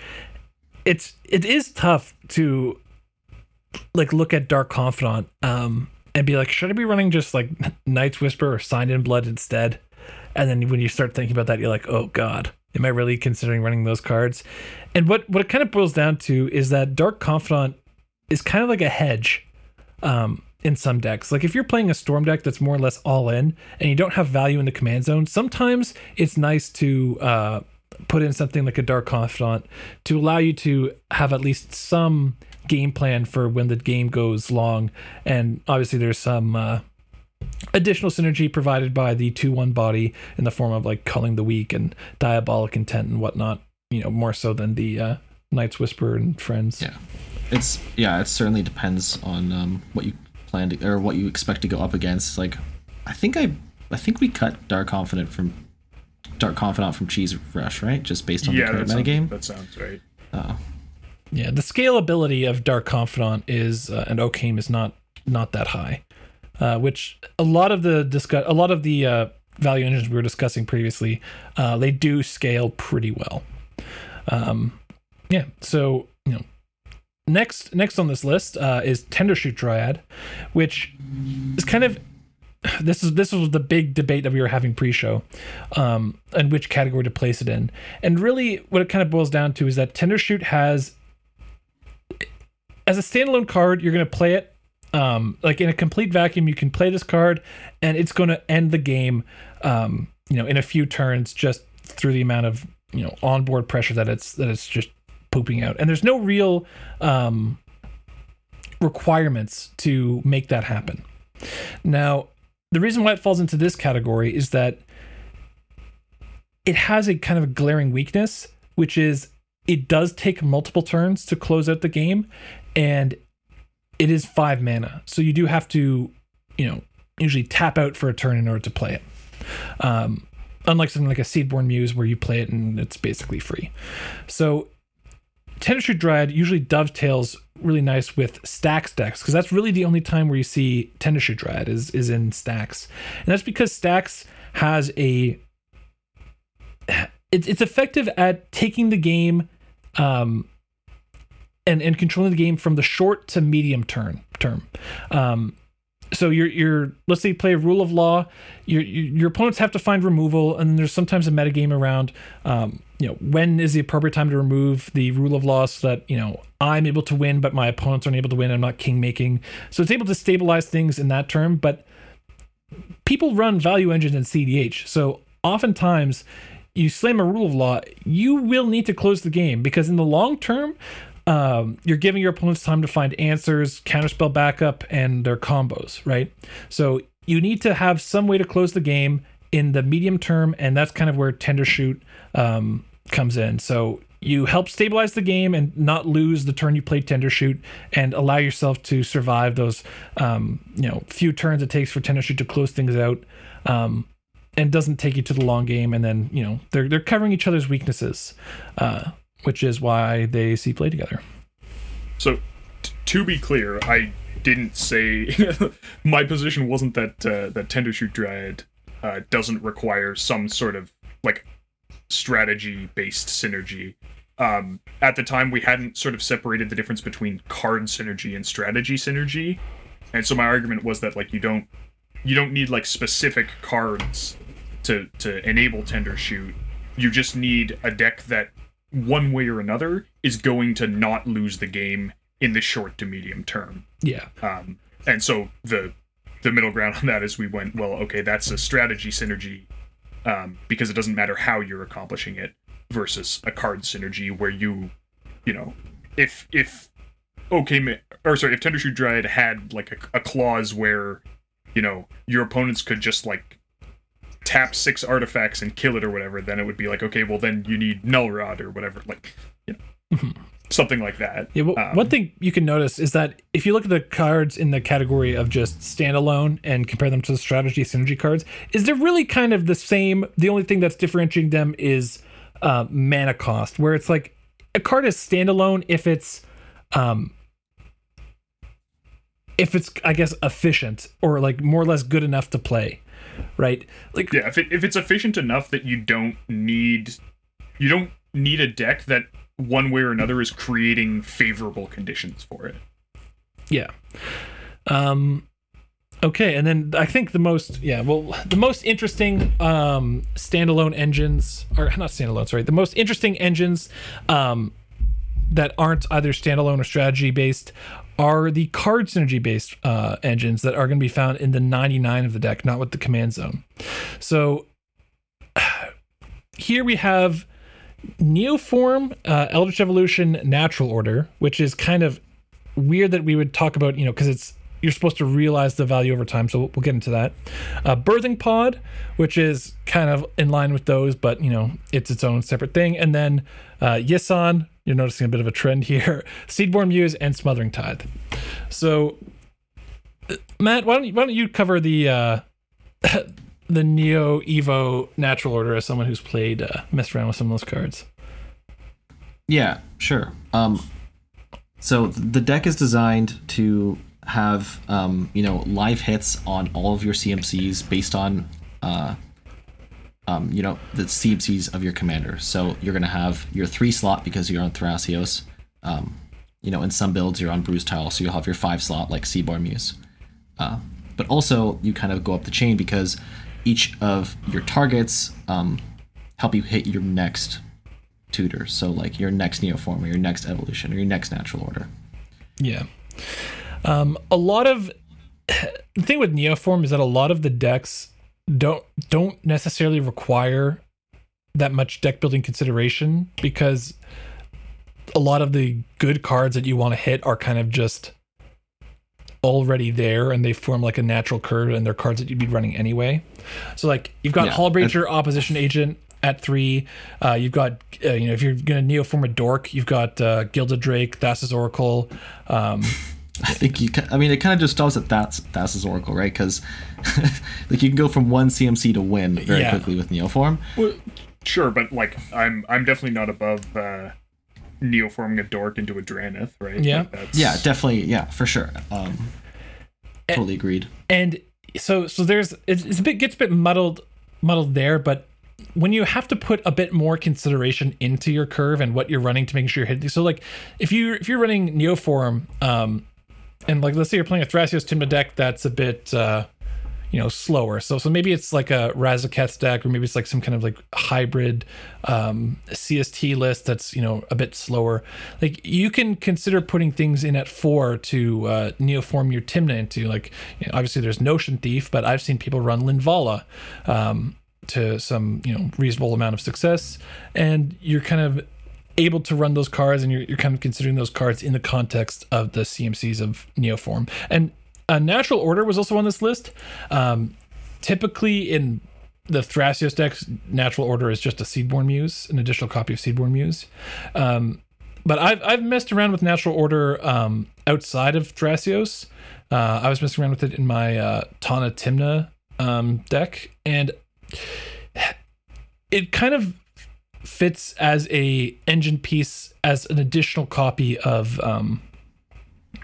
It's it is tough to like look at Dark Confidant um, and be like, should I be running just like Night's Whisper or Signed in Blood instead? And then when you start thinking about that, you're like, oh god, Am I really considering running those cards? And what what it kind of boils down to is that Dark Confidant is kind of like a hedge um, in some decks. Like if you're playing a Storm deck that's more or less all in, and you don't have value in the command zone, sometimes it's nice to uh, put in something like a Dark Confidant to allow you to have at least some game plan for when the game goes long. And obviously, there's some. Uh, additional synergy provided by the 2-1 body in the form of like culling the weak and diabolic intent and whatnot you know more so than the uh night's whisper and friends Yeah, it's yeah. It certainly depends on um, what you plan to or what you expect to go up against. Like, I think I I think we cut Dark Confidant from Dark Confidant from Cheese Rush, right? Just based on yeah, the current that sounds, metagame. that sounds right. Oh, yeah the scalability of dark confidant is uh, and Oakhame is not not that high uh which a lot of the discuss a lot of the uh value engines we were discussing previously uh they do scale pretty well um yeah so you know next next on this list uh is tender shoot dryad which is kind of this is this was the big debate that we were having pre-show um and which category to place it in. And really what it kind of boils down to is that tender shoot has as a standalone card you're going to play it um like in a complete vacuum you can play this card and it's going to end the game um you know in a few turns just through the amount of you know onboard pressure that it's that it's just pooping out. And there's no real um requirements to make that happen. Now the reason why it falls into this category is that it has a kind of a glaring weakness which is it does take multiple turns to close out the game and it is five mana. So you do have to you know usually tap out for a turn in order to play it. Um, unlike something like a seedborn muse where you play it and it's basically free. So Shoot Dryad usually dovetails really nice with stacks decks because that's really the only time where you see Shoot Dryad is is in stacks, and that's because stacks has a it's it's effective at taking the game, um, and and controlling the game from the short to medium term term. Um, so you're you're let's say you play a rule of law, your your opponents have to find removal, and there's sometimes a metagame around, um, you know, when is the appropriate time to remove the rule of law so that you know I'm able to win, but my opponents aren't able to win. I'm not king making, so it's able to stabilize things in that term. But people run value engines in CDH, so oftentimes you slam a rule of law, you will need to close the game because in the long term, um, you're giving your opponents time to find answers, counterspell backup, and their combos, right? So you need to have some way to close the game in the medium term, and that's kind of where tender shoot um, comes in. So you help stabilize the game and not lose the turn you played tender shoot, and allow yourself to survive those um, you know few turns it takes for tender shoot to close things out. Um, and doesn't take you to the long game, and then you know they're they're covering each other's weaknesses, uh, which is why they see play together. So, t- to be clear, I didn't say my position wasn't that uh, that Tender Shoot Dryad uh, doesn't require some sort of like strategy based synergy. Um, at the time, we hadn't sort of separated the difference between card synergy and strategy synergy, and so my argument was that like you don't you don't need like specific cards to to enable Tender Shoot. You just need a deck that one way or another is going to not lose the game in the short to medium term. Yeah, Um, and so the the middle ground on that is we went well. Okay, that's a strategy synergy um, because it doesn't matter how you're accomplishing it versus a card synergy where you, you know, if if okay, or sorry, if Tender Shoot Dryad had like a, a clause where, you know, your opponents could just like tap six artifacts and kill it or whatever, then it would be like, okay, well then you need Null Rod or whatever, like, you know, something like that. yeah. Well, Um, one thing you can notice is that if you look at the cards in the category of just standalone and compare them to the strategy synergy cards, is they're really kind of the same. The only thing that's differentiating them is uh, mana cost, where it's like a card is standalone if it's um if it's I guess efficient or like more or less good enough to play, right? Like Yeah, if it, if it's efficient enough that you don't need you don't need a deck that one way or another is creating favorable conditions for it. Yeah. Um Okay, and then I think the most yeah, well, the most interesting um standalone engines or not standalone, sorry, the most interesting engines um that aren't either standalone or strategy based are the card synergy based uh, engines that are going to be found in the 99 of the deck, not with the command zone. So here we have Neoform, uh, Eldritch Evolution, Natural Order, which is kind of weird that we would talk about, you know, because it's you're supposed to realize the value over time. So we'll, we'll get into that. Uh, Birthing Pod, which is kind of in line with those, but you know, it's its own separate thing. And then uh, Yisan, you're noticing a bit of a trend here. Seedborn Muse and Smothering Tithe. So, uh, Matt, why don't you, why don't you cover the uh, the Neo Evo Natural Order as someone who's played uh, messed around with some of those cards? Yeah, sure. Um, so the deck is designed to have um, you know live hits on all of your CMCs based on uh, um, you know the CMCs of your commander. So you're gonna have your three slot because you're on Thrasios. Um, you know, in some builds you're on Bruse Tarl, so you'll have your five slot like Seedborn Muse. Uh, but also you kind of go up the chain because each of your targets um, help you hit your next tutor. So like your next Neoform or your next evolution or your next natural order. Yeah. Um, a lot of the thing with Neoform is that a lot of the decks don't don't necessarily require that much deck building consideration because a lot of the good cards that you want to hit are kind of just already there and they form like a natural curve and they're cards that you'd be running anyway. So like you've got Yeah. Hullbreacher opposition agent at three. Uh, you've got uh, you know if you're gonna neoform a dork, you've got uh, Gilded Drake, Thassa's Oracle. Um, I think you. Can, I mean, it kind of just stops at that's Thassa's Oracle, right? Because like you can go from one CMC to win very Yeah. quickly with Neoform. Well, sure, but like I'm I'm definitely not above uh, neoforming a dork into a Dranith, right? Yeah. Like, that's, Yeah, definitely. Yeah, for sure. Um, totally agreed. and so so there's it's, it's a bit gets a bit muddled muddled there but when you have to put a bit more consideration into your curve and what you're running to make sure you're hitting so like if you if you're running neoform um and like let's say you're playing a thrasios tymna deck that's a bit uh you know slower. So so maybe it's like a razaketh deck or maybe it's like some kind of like hybrid um cst list that's you know a bit slower. Like you can consider putting things in at four to uh neoform your tymna into. Like you know, obviously there's notion thief but i've seen people run linvala um to some you know reasonable amount of success. And you're kind of able to run those cards and you're, you're kind of considering those cards in the context of the cmcs of neoform. And natural order was also on this list. Um, typically in the thrasios decks natural order is just a seedborn muse an additional copy of seedborn muse. Um, but I've, I've messed around with natural order um, outside of thrasios. Uh, i was messing around with it in my uh, tana tymna um, deck. And it kind of fits as a engine piece as an additional copy of um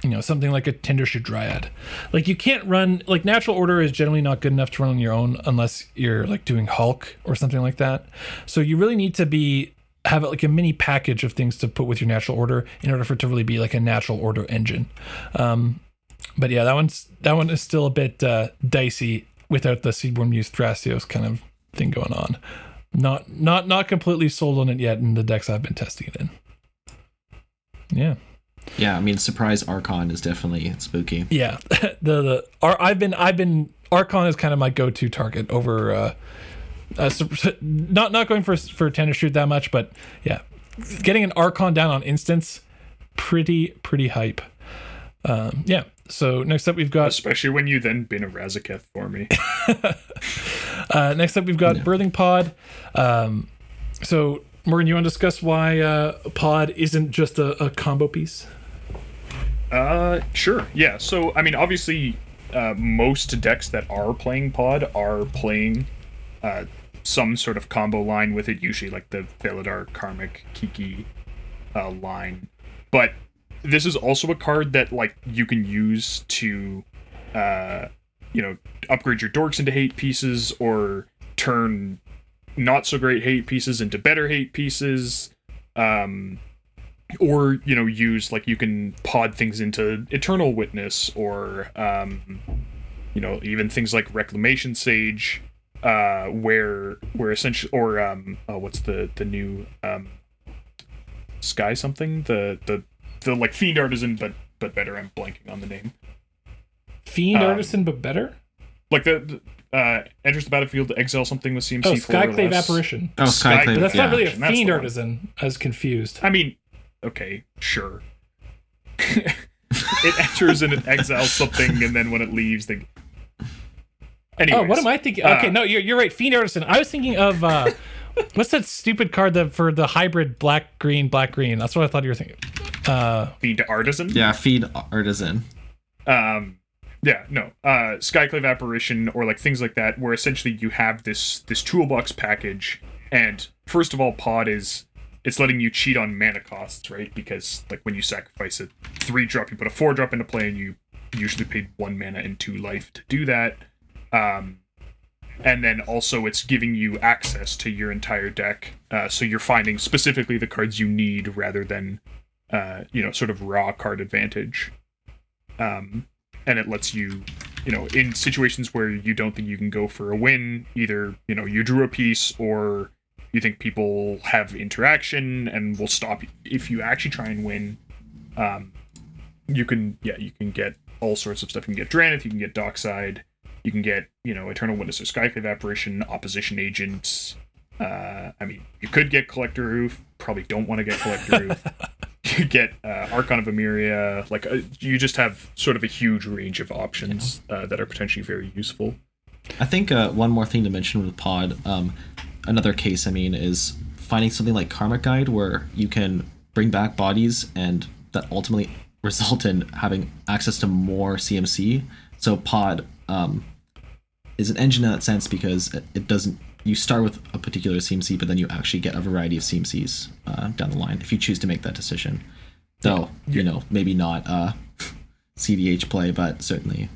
you know something like a Tendershoot Dryad. Like you can't run like natural order is generally not good enough to run on your own unless you're like doing Hulk or something like that. So you really need to be have like a mini package of things to put with your natural order in order for it to really be like a natural order engine. Um but yeah, that one's that one is still a bit uh dicey without the Seedborn Muse Thrasios kind of thing going on. Not not not completely sold on it yet in the decks I've been testing it in. Yeah. Yeah, I mean, surprise Archon is definitely spooky. Yeah. the the Ar- I've been I've been Archon is kind of my go-to target over uh, uh not not going for for tender shoot that much, but yeah. Getting an Archon down on instance pretty pretty hype. Um yeah. So next up we've got Especially when you then bin a Razaketh for me. Uh, next up, we've got Birthing Pod. Um, so, Morgan, you want to discuss why uh, Pod isn't just a, a combo piece? Uh, sure. Yeah. So, I mean, obviously, uh, most decks that are playing Pod are playing uh, some sort of combo line with it, usually like the Felidar Karmic Kiki uh, line. But this is also a card that like you can use to, uh, you know, upgrade your dorks into hate pieces or turn not so great hate pieces into better hate pieces. Um, or you know use like you can pod things into eternal witness or um you know, even things like Reclamation Sage, uh, where where essentially or um, oh, what's the the new um, Sky something the the the like Fiend Artisan, but but better. I'm blanking on the name. Fiend Um, Artisan, but better. Like the, the uh, enters the battlefield, exile something with CMC Oh, four or Skyclave apparition. Oh, Sky- Skyclave. But that's yeah. not really a That's the Fiend one. Artisan. I was confused. I mean, okay, sure. it enters and it exiles something, and then when it leaves, they. Anyways, Oh, what am I thinking? Okay, uh, no, you're, you're right. Fiend Artisan. I was thinking of uh, what's that stupid card that for the hybrid black green black green. That's what I thought you were thinking. Uh, Fiend Artisan. Yeah, feed artisan. um yeah no uh skyclave apparition or like things like that where essentially you have this this toolbox package and first of all pod is it's letting you cheat on mana costs right? Because like when you sacrifice a three drop you put a four drop into play and you usually paid one mana and two life to do that. Um and then also it's giving you access to your entire deck. Uh, so you're finding specifically the cards you need rather than uh, you know sort of raw card advantage. Um, and it lets you you know in situations where you don't think you can go for a win either you know you drew a piece or you think people have interaction and will stop you. If you actually try and win um, you can yeah you can get all sorts of stuff. You can get Dranith, you can get Dockside you can get you know Eternal Witness or Skyclave Apparition Opposition agents. Uh, I mean you could get Collector Ouphe probably don't want to get Collector Ouphe you get uh, Archon of Emeria. Like uh, you just have sort of a huge range of options uh, that are potentially very useful. I think uh, one more thing to mention with Pod, um, another case, I mean, is finding something like Karmic Guide where you can bring back bodies and that ultimately result in having access to more CMC. So Pod um, is an engine in that sense because it, it doesn't. You start with a particular CMC, but then you actually get a variety of CMCs uh, down the line if you choose to make that decision. Though, you know, maybe not uh, CDH play, but certainly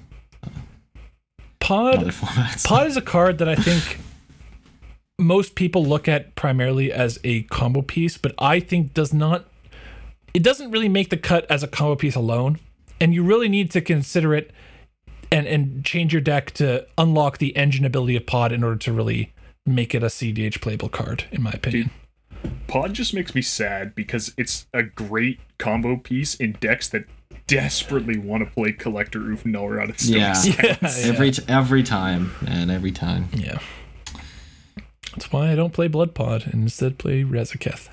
Pod. Pod is a card that I think most people look at primarily as a combo piece, but I think does not. It doesn't really make the cut as a combo piece alone, and you really need to consider it and and change your deck to unlock the engine ability of Pod in order to really make it a CDH playable card, in my opinion. Pod just makes me sad because it's a great combo piece in decks that desperately want to play Collector Ouphe Null out of Stone Yeah. Sands. Yeah. Every t- every time, and every time. Yeah. That's why I don't play Blood Pod and instead play Razaketh.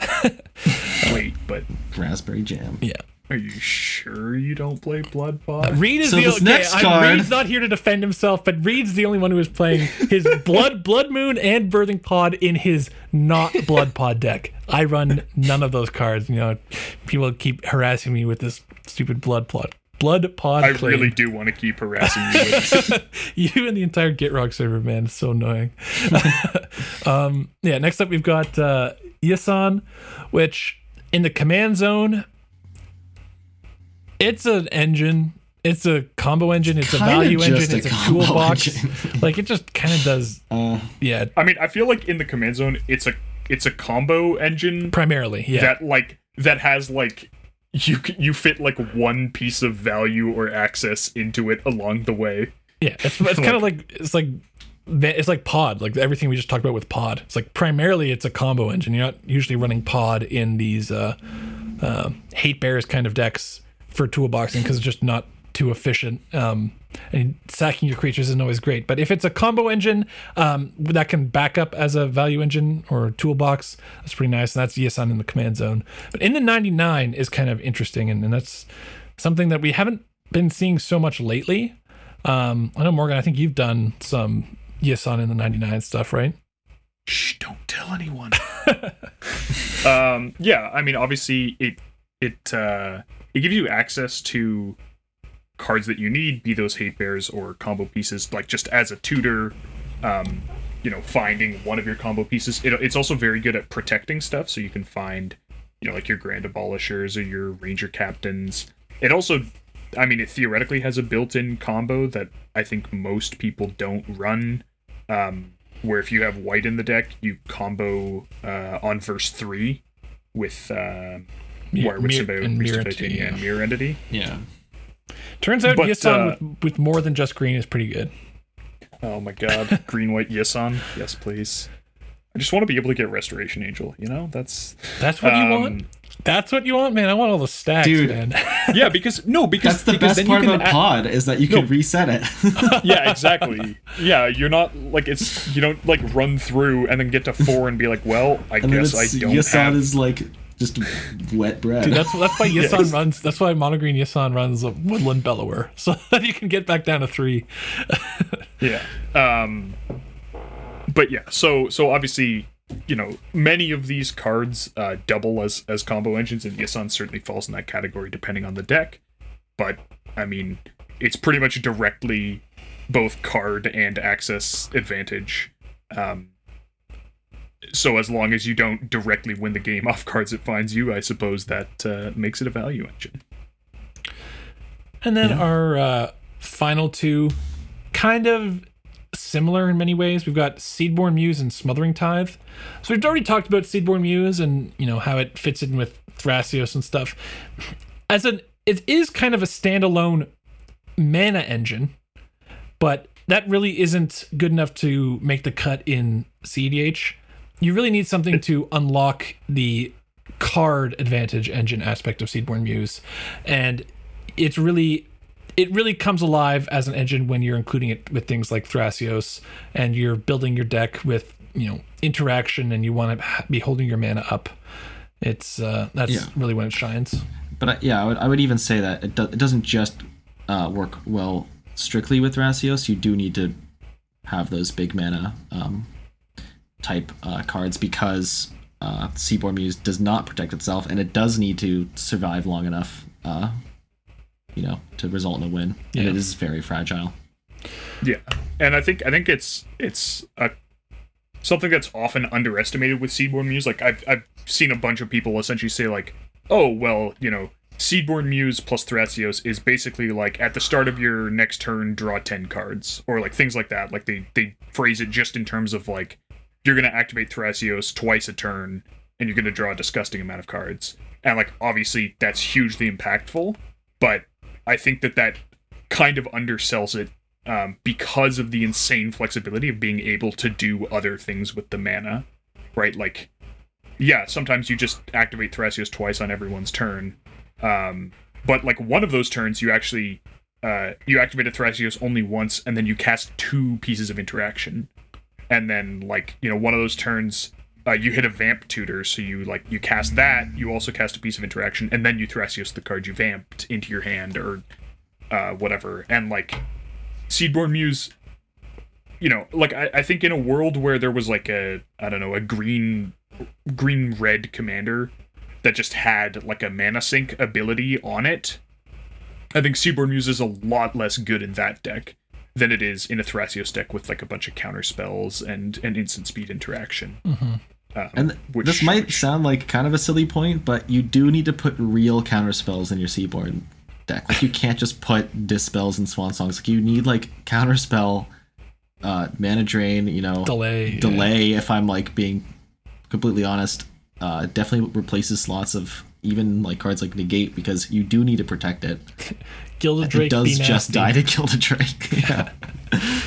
Wait, but Raspberry Jam. yeah. are you sure you don't play Blood Pod? Uh, Reed is So the this okay, next I'm- card- Reed's not here to defend himself, but Reed's the only one who is playing his Blood Blood Moon and Birthing Pod in his not Blood Pod deck. I run none of those cards. You know, people keep harassing me with this stupid Blood Pod. Blood Pod. I claim. really do want to keep harassing you you and the entire Gitrog server, man, it's so annoying. um, yeah, next up we've got uh, Yisan, which in the command zone, it's an engine. It's a combo engine. It's a value engine. a It's a toolbox. like it just kind of does. Uh, Yeah, I mean, I feel like in the command zone, it's a it's a combo engine primarily. Yeah, that like that has like you you fit like one piece of value or access into it along the way. yeah. It's, it's kind of like it's like it's like pod, like everything we just talked about with pod. It's like primarily it's a combo engine. You're not usually running pod in these uh, uh, hate bears kind of decks for toolboxing because it's just not too efficient. Um, and sacking your creatures isn't always great. But if it's a combo engine um, that can back up as a value engine or toolbox, that's pretty nice. And that's Yisan in the command zone. But in the 99 is kind of interesting, and, and that's something that we haven't been seeing so much lately. Um, I know Morgan. I think you've done some Yisan in the 99 stuff, right? Shh! Don't tell anyone. um, yeah, I mean, obviously, it it uh, it gives you access to cards that you need, be those hate bears or combo pieces, like just as a tutor. Um, you know, finding one of your combo pieces. It, it's also very good at protecting stuff, so you can find, you know, like your grand abolishers or your ranger captains. It also, I mean, it theoretically has a built-in combo that I think most people don't run. Um, where if you have white in the deck, you combo uh, on verse three with uh, Mir- War Witch Mir- about and Priest of Mirror Entity, and Mirror Entity. yeah. Turns out But, Yisan uh, with, with more than just green is pretty good. Oh my god, green white Yisan, yes please. I just want to be able to get Restoration Angel. You know, that's That's what you Um, want. That's what you want, man. I want all the stacks, Dude. man. yeah. Because no, because That's the because best then part you can about add- Pod is that you can reset it. yeah, exactly. Yeah, you're not like it's you don't like run through and then get to four and be like, well, I and guess I don't Yisan have. is like just wet bread. Dude, that's that's why Yisan Yes. runs. That's why Monogreen Yisan runs a Woodland Bellower, so that you can get back down to three. Yeah. Um but yeah, so so obviously, you know, many of these cards uh double as as combo engines and Yisan certainly falls in that category depending on the deck. But I mean, it's pretty much directly both card and access advantage. Um so as long as you don't directly win the game off cards it finds you, I suppose that uh, makes it a value engine. And then our uh, final two, kind of similar in many ways. We've got Seedborn Muse and Smothering Tithe. So we've already talked about Seedborn Muse and you know how it fits in with Thrasios and stuff. As an, it is kind of a standalone mana engine, but that really isn't good enough to make the cut in CDH. You really need something to unlock the card advantage engine aspect of Seedborn Muse, and it's really it really comes alive as an engine when you're including it with things like Thrasios and you're building your deck with you know interaction and you want to be holding your mana up. It's uh, that's Yeah. really when it shines. But I, yeah, I would, I would even say that it, do, it doesn't just uh, work well strictly with Thrasios. You do need to have those big mana um, type uh, cards because uh, Seedborn Muse does not protect itself, and it does need to survive long enough, uh, you know, to result in a win. And Yeah. it is very fragile. Yeah, and I think I think it's it's a something that's often underestimated with Seedborn Muse. Like I've I've seen a bunch of people essentially say like, oh well, you know, Seedborn Muse plus Thrasios is basically like at the start of your next turn, draw ten cards, or like things like that. Like they they phrase it just in terms of like you're gonna activate Thrasios twice a turn, and you're gonna draw a disgusting amount of cards. And like obviously that's hugely impactful, but I think that that kind of undersells it um, because of the insane flexibility of being able to do other things with the mana, right? Like, yeah, sometimes you just activate Thrasios twice on everyone's turn, um, but like one of those turns, you actually uh, you activate a Thrasios only once, and then you cast two pieces of interaction, and then like you know one of those turns. Uh, you hit a vamp tutor, so you like you cast that. You also cast a piece of interaction, and then you Thrasios the card you vamped into your hand or uh, whatever. And like Seedborn Muse, you know, like I, I think in a world where there was like a I don't know a green green red commander that just had like a mana sink ability on it, I think Seedborn Muse is a lot less good in that deck than it is in a Thrasios deck with like a bunch of counter spells and an instant speed interaction. Um, And th- which- this might which- sound like kind of a silly point, but you do need to put real counter spells in your Seedborn deck. Like you can't just put dispels and swan songs. Like you need like counter spell, uh, mana drain. You know, Delay, yeah. delay. If I'm like being completely honest, uh, definitely replaces slots of even like cards like negate because you do need to protect it. Gilded Drake it does be just die to kill the Drake. yeah.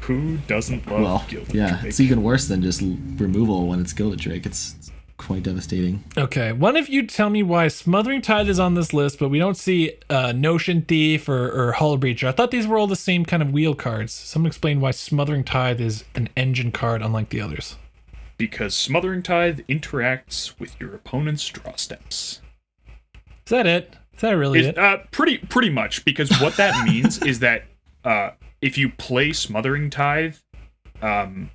Who doesn't love Well, Gilded yeah, Drake? it's even worse than just removal when it's Gilded Drake. It's, it's quite devastating. Okay, one of you tell me why Smothering Tithe is on this list, but we don't see uh, Notion Thief or, or Hull Breacher. I thought these were all the same kind of wheel cards. Someone explain why Smothering Tithe is an engine card unlike the others. Because Smothering Tithe interacts with your opponent's draw steps. Is that it? Is that really Is- it? uh, pretty pretty much because what that means is that uh, if you play Smothering Tithe, um,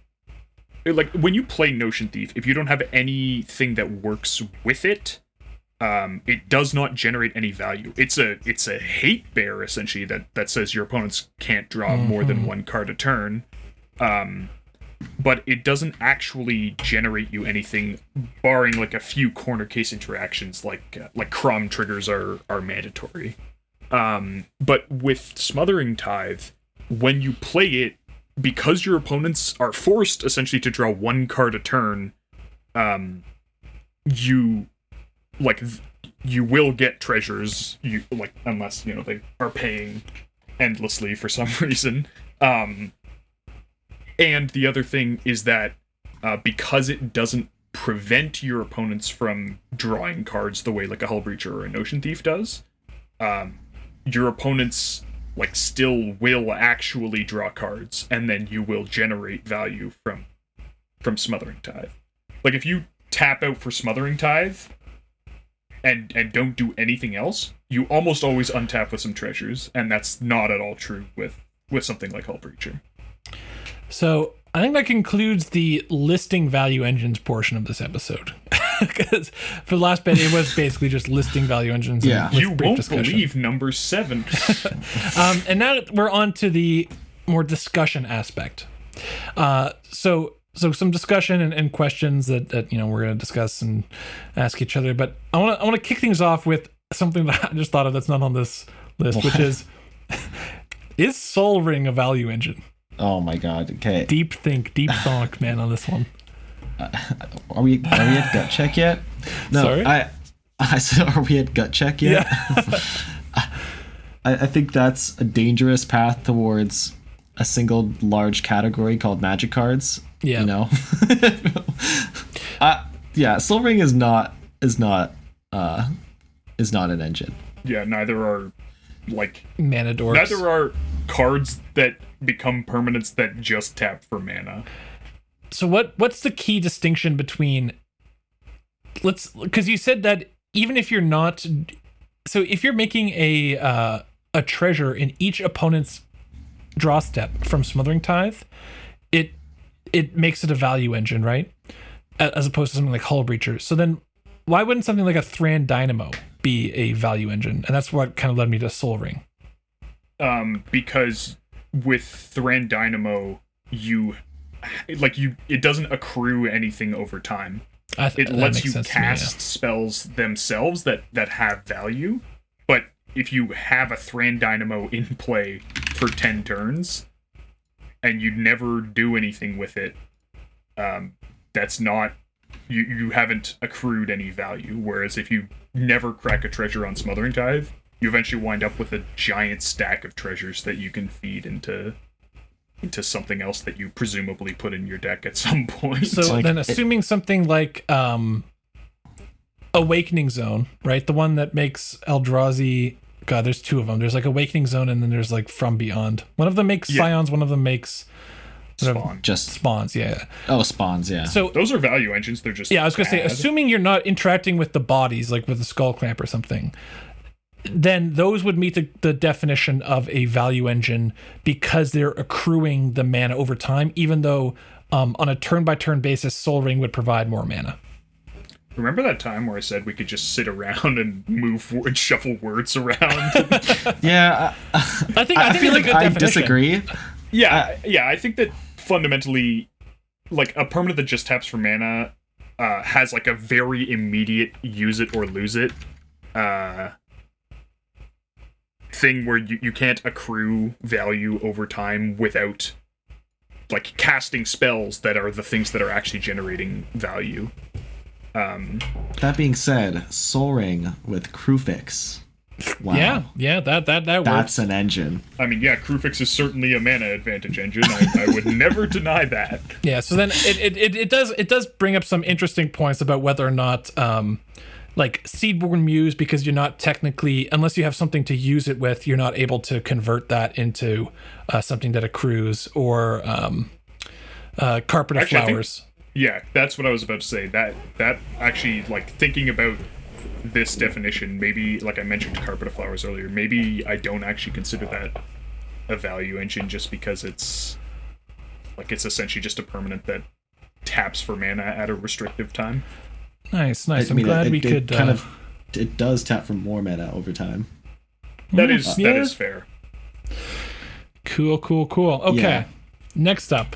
like when you play Notion Thief, if you don't have anything that works with it, um, it does not generate any value. It's a it's a hate bear essentially that that says your opponents can't draw more than one card a turn. Um, but it doesn't actually generate you anything, barring like a few corner case interactions, like uh, like Kraum triggers are are mandatory. Um, but with Smothering Tithe, when you play it, because your opponents are forced essentially to draw one card a turn, um, you like you will get treasures. You like unless you know they are paying endlessly for some reason. Um, and the other thing is that uh, because it doesn't prevent your opponents from drawing cards the way like a Hull Breacher or a Notion Thief does, um, your opponents like still will actually draw cards, and then you will generate value from from Smothering Tithe. Like if you tap out for Smothering Tithe and and don't do anything else, you almost always untap with some treasures, and that's not at all true with with something like Hull Breacher. So I think that concludes the listing value engines portion of this episode. Because for the last bit, it was basically just listing value engines. Yeah. and You won't discussion. believe number seven. Um, and now we're on to the more discussion aspect. Uh, so so some discussion and, and questions that, that you know we're going to discuss and ask each other. But I want to I want to kick things off with something that I just thought of that's not on this list, which is is Sol Ring a value engine? Oh my god. Okay. Deep think, deep thought, man, on this one. Are we are we at gut check yet? No. Sorry? I I said are we at gut check yet? Yeah. I, I think that's a dangerous path towards a single large category called magic cards. Yeah. You know? uh, yeah, Sol Ring is not is not uh is not an engine. yeah, neither are like Mana dorks. neither are cards that become permanents that just tap for mana. so what what's the key distinction between let's because you said that even if you're not so if you're making a uh, a treasure in each opponent's draw step from smothering tithe it it makes it a value engine right? As opposed to something like hullbreacher. So then why wouldn't something like a thran dynamo be a value engine? And that's what kind of led me to sol ring. Um, because with Thran Dynamo, you like you it doesn't accrue anything over time. Th- It lets you to me, yeah. cast spells themselves that that have value, but if you have a Thran Dynamo in play for ten turns, and you never do anything with it, um, that's not you. You haven't accrued any value. Whereas if you never crack a treasure on Smothering Tithe, you eventually wind up with a giant stack of treasures that you can feed into into something else that you presumably put in your deck at some point. So like- then, assuming something like um, Awakening Zone, right? The one that makes Eldrazi. God, there's two of them. There's like Awakening Zone, and then there's like From Beyond. One of them makes Yeah. Scions. One of them makes Spawn. Just Spawns. Yeah. oh spawns, yeah. So Those are value engines. They're just yeah, I was gonna say, assuming you're not interacting with the bodies, like with the skullclamp or something, then those would meet the, the definition of a value engine because they're accruing the mana over time, even though um, on a turn by turn basis, Sol Ring would provide more mana. Remember that time where I said we could just sit around and move forward and shuffle words around? yeah, I, I think I, I, think feel it's a like good I definition. disagree. yeah, yeah. I think that fundamentally, like a permanent that just taps for mana, uh, has like a very immediate use it or lose it, uh, thing where you you can't accrue value over time without like casting spells that are the things that are actually generating value. Um, That being said, Sol Ring with Kruphix. Wow. Yeah, yeah, that that that works. That's an engine. I mean, yeah, Kruphix is certainly a mana advantage engine. I, I would never deny that. Yeah, so then it, it, it, it does it does bring up some interesting points about whether or not um like Seedborn Muse because you're not technically unless you have something to use it with, you're not able to convert that into uh, something that accrues or um uh carpet of Actually, I think- flowers. Yeah, that's what I was about to say. That that actually like thinking about this definition, maybe like I mentioned carpet of flowers earlier, maybe I don't actually consider that a value engine just because it's like it's essentially just a permanent that taps for mana at a restrictive time. Nice, nice. I I'm mean, glad it, we it could kind uh, of it does tap for more mana over time. That is yeah. that is fair. Cool, cool, cool. Okay. Yeah. Next up,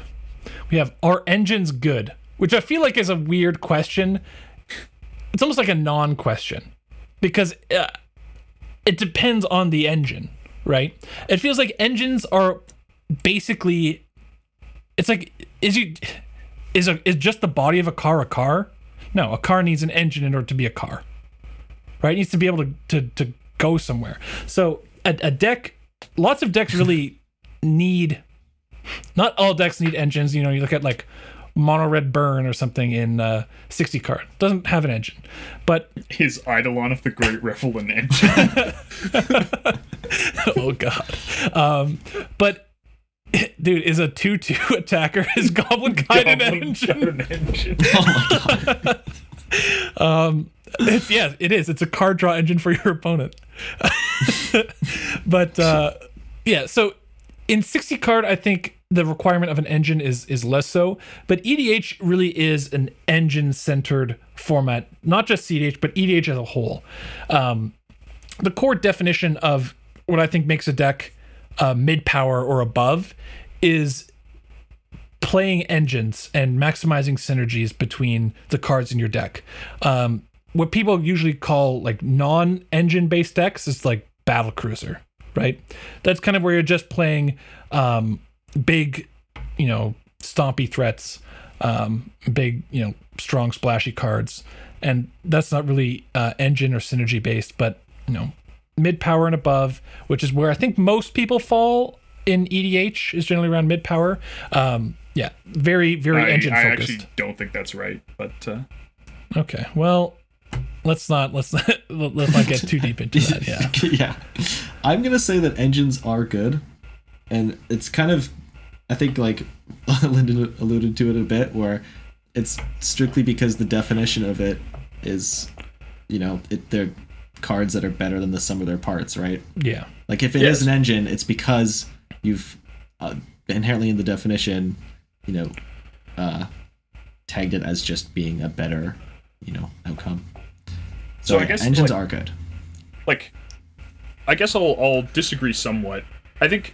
we have Are engines good? Which I feel like is a weird question. It's almost like a non question because uh, it depends on the engine, right? It feels like engines are basically. It's like, is you. Is, a, is just the body of a car a car? No, a car needs an engine in order to be a car. right? It needs to be able to to, to go somewhere. So a, a deck, lots of decks really need. Not all decks need engines. You know, you look at like mono red burn or something in uh, 60 card doesn't have an engine but His Eidolon of the Great Revelin engine. oh god um but dude is a 2-2 attacker his goblin guided Goblin engine? Guard engine. um it's yeah it is. It's a card draw engine for your opponent. But uh yeah so in 60 card i think the requirement of an engine is is less so but edh really is an engine centered format not just cdh but edh as a whole. Um the core definition of what i think makes a deck uh, mid power or above is playing engines and maximizing synergies between the cards in your deck. Um, what people usually call like non-engine based decks is like battle cruiser, right? That's kind of where you're just playing um, big, you know, stompy threats, um, big, you know, strong splashy cards, and that's not really uh, engine or synergy based, but you know, mid power and above, which is where I think most people fall in EDH is generally around mid power. Um, yeah, very very I, engine I focused. I actually don't think that's right, but uh, Okay, well, let's not let's not let's not get too deep into that. Yeah, yeah. I'm gonna say that engines are good, and it's kind of, I think like Lyndon alluded to it a bit, where it's strictly because the definition of it is, you know, it they're cards that are better than the sum of their parts, right? yeah, Like if it is Yes. an engine, it's because you've uh, inherently in the definition, you know, uh, tagged it as just being a better, you know, outcome. So I yeah, guess, engines like- are good. like I guess I'll I'll disagree somewhat. I think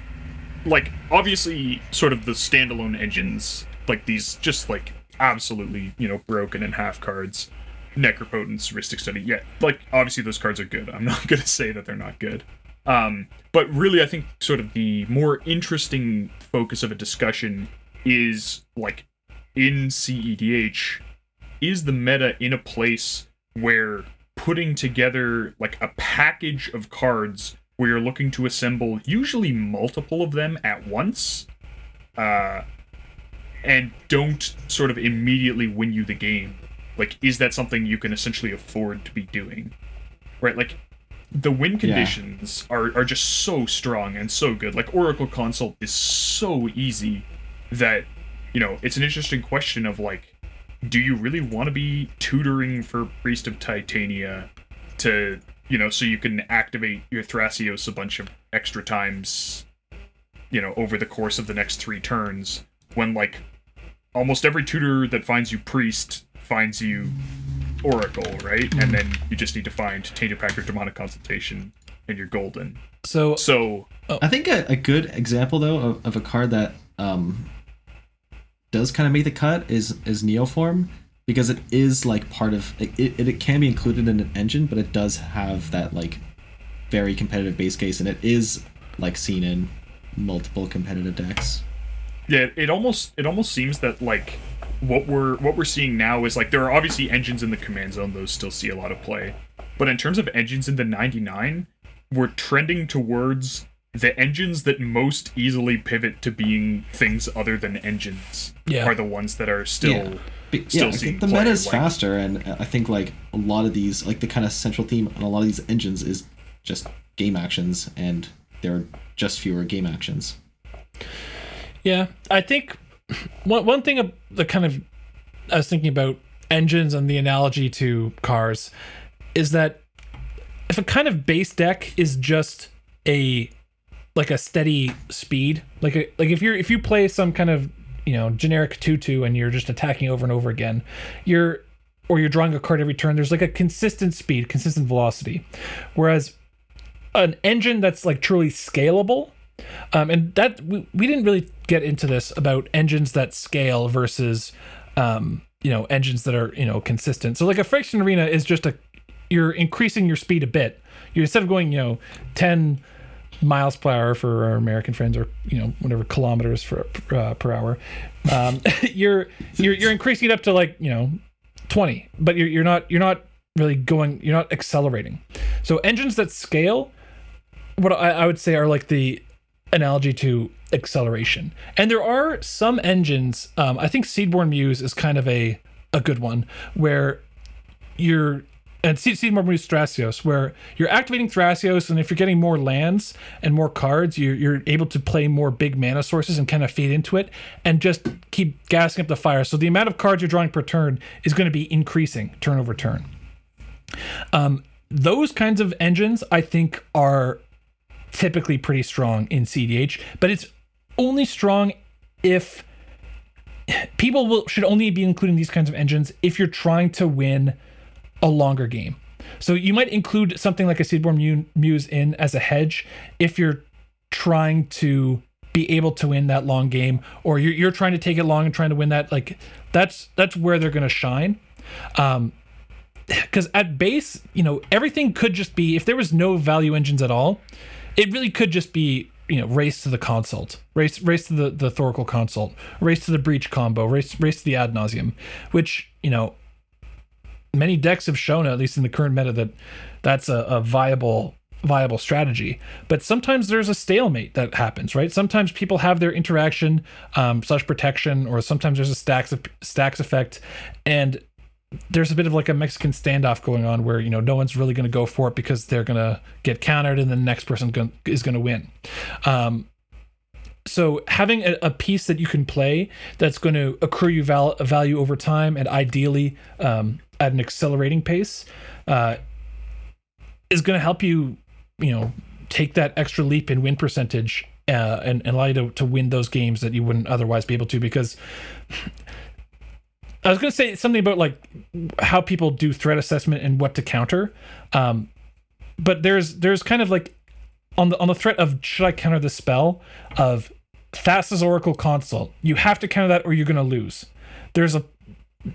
like obviously sort of the standalone engines, like these just like absolutely, you know, broken in half cards. Necropotence, Rhystic Study. Yeah, like obviously those cards are good. I'm not gonna say that they're not good. Um, but really I think sort of the more interesting focus of a discussion is like in CEDH, is the meta in a place where putting together like a package of cards where you're looking to assemble usually multiple of them at once uh and don't sort of immediately win you the game like is that something you can essentially afford to be doing? Right like the win conditions are, are just so strong and so good. Like oracle consult is so easy that you know it's an interesting question of like do you really want to be tutoring for Priest of Titania to, you know, so you can activate your Thrasios a bunch of extra times, you know, over the course of the next three turns, when, like, almost every tutor that finds you Priest finds you Oracle, right? And then you just need to find Tainted Pact or Demonic Consultation, and you're golden. so So, I think a, a good example though of, of a card that um does kind of make the cut is is Neoform because it is like part of it, it, it can be included in an engine, but it does have that like very competitive base case and it is like seen in multiple competitive decks. Yeah, it almost it almost seems that like what we're what we're seeing now is like there are obviously engines in the command zone; those still see a lot of play. But in terms of engines in the 99, we're trending towards the engines that most easily pivot to being things other than engines Yeah. are the ones that are still Yeah. But, still yeah, I seeing think the meta is like- faster, and I think like a lot of these, like the kind of central theme on a lot of these engines is just game actions, and there are just fewer game actions. Yeah, I think one one thing the kind of I was thinking about engines and the analogy to cars is that if a kind of base deck is just a like a steady speed, like a, like if you're if you play some kind of you know generic two and you're just attacking over and over again, you're or you're drawing a card every turn. There's like a consistent speed, consistent velocity, whereas an engine that's like truly scalable um, and that we, we didn't really get into this about engines that scale versus um, you know engines that are you know consistent. So like a Phyrexian Arena is just a you're increasing your speed a bit. You instead of going you know 10 miles per hour for our american friends or you know whatever kilometers for uh, per hour um, you're you're you're increasing it up to like you know 20 but you're, you're not you're not really going you're not accelerating. So engines that scale what I, I would say are like the analogy to acceleration and there are some engines um, i think seedborn muse is kind of a a good one where you're and Seed Seedborn Muse Thrasios, where you're activating Thrasios, and if you're getting more lands and more cards, you're, you're able to play more big mana sources and kind of feed into it and just keep gassing up the fire. So the amount of cards you're drawing per turn is going to be increasing turn over turn. Um, those kinds of engines, I think, are typically pretty strong in CDH, but it's only strong if people will should only be including these kinds of engines if you're trying to win a longer game. So you might include something like a Seedborn Muse in as a hedge if you're trying to be able to win that long game, or you're, you're trying to take it long and trying to win that. Like that's that's where they're going to shine. Um, because at base, you know, everything could just be if there was no value engines at all, it really could just be you know race to the consult, race race to the the Thoracle consult, race to the breach combo, race race to the ad nauseam, which you know many decks have shown, at least in the current meta, that that's a, a viable viable strategy. But sometimes there's a stalemate that happens, right? Sometimes people have their interaction um, slash protection, or sometimes there's a stacks of stacks effect, and there's a bit of like a Mexican standoff going on where you know no one's really going to go for it because they're going to get countered, and the next person is going to win. Um, so having a, a, piece that you can play that's going to accrue you val- value over time and ideally um, at an accelerating pace uh, is going to help you you know take that extra leap in win percentage uh, and, and allow you to, to win those games that you wouldn't otherwise be able to because I was going to say something about like how people do threat assessment and what to counter. Um, but there's there's kind of like on the on the threat of should I counter the spell of Thassa's Oracle Consult. You have to counter that or you're going to lose. There's a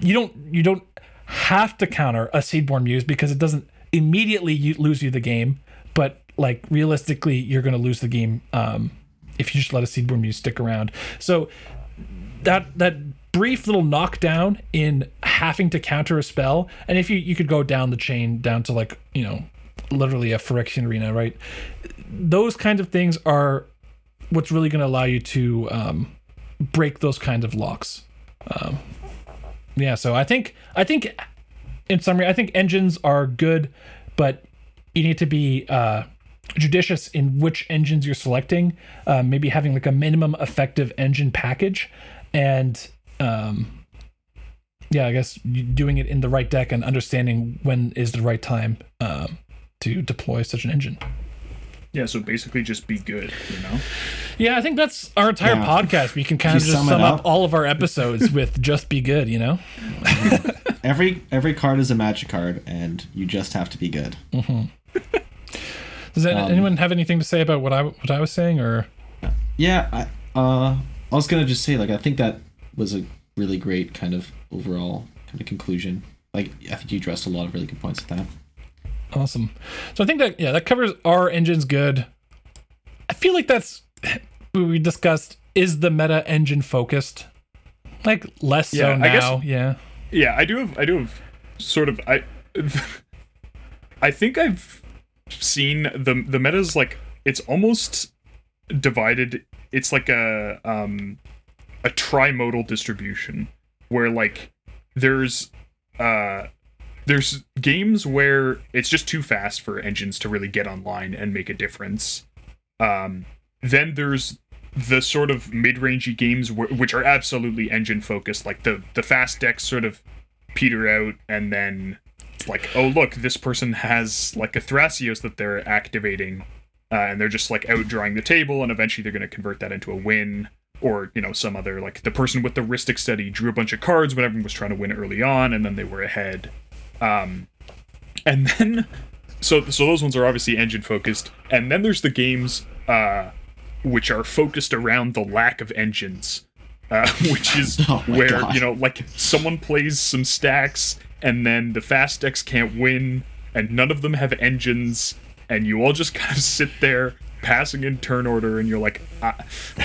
you don't you don't have to counter a Seedborn Muse because it doesn't immediately lose you the game, but like realistically you're going to lose the game um, if you just let a Seedborn Muse stick around. So that that brief little knockdown in having to counter a spell, and if you you could go down the chain down to like you know literally a Phyrexian arena, right? Those kinds of things are what's really going to allow you to um, break those kinds of locks. Um, yeah, so I think I think in summary, I think engines are good, but you need to be uh, judicious in which engines you're selecting. Uh, maybe having like a minimum effective engine package, and um, yeah, I guess doing it in the right deck and understanding when is the right time um, to deploy such an engine. Yeah, so basically just be good, you know? Yeah, I think that's our entire yeah. podcast. We can kind of just sum, sum up, up all of our episodes with just be good, you know? every every card is a magic card and you just have to be good. Mm-hmm. Does that, um, anyone have anything to say about what I what I was saying or Yeah, I uh I was going to just say like I think that was a really great kind of overall kind of conclusion. Like I think you addressed a lot of really good points with that. Awesome. So I think that yeah, that covers our engines good. I feel like that's we discussed is the meta engine focused. Like less yeah, so now, guess, yeah. Yeah, I do have I do have sort of I I think I've seen the the meta's like it's almost divided it's like a um a trimodal distribution where like there's uh there's games where it's just too fast for engines to really get online and make a difference. Um, then there's the sort of mid-rangey games which are absolutely engine focused, like the the fast decks sort of peter out, and then like, oh look, this person has like a Thrasios that they're activating, uh, and they're just like outdrawing the table, and eventually they're going to convert that into a win or you know some other like the person with the Rhystic Study drew a bunch of cards when everyone was trying to win early on and then they were ahead um, and then so so those ones are obviously engine focused, and then there's the games uh, which are focused around the lack of engines, uh, which is oh where God. you know like someone plays some stacks, and then the fast decks can't win, and none of them have engines, and you all just kind of sit there passing in turn order and you're like ah,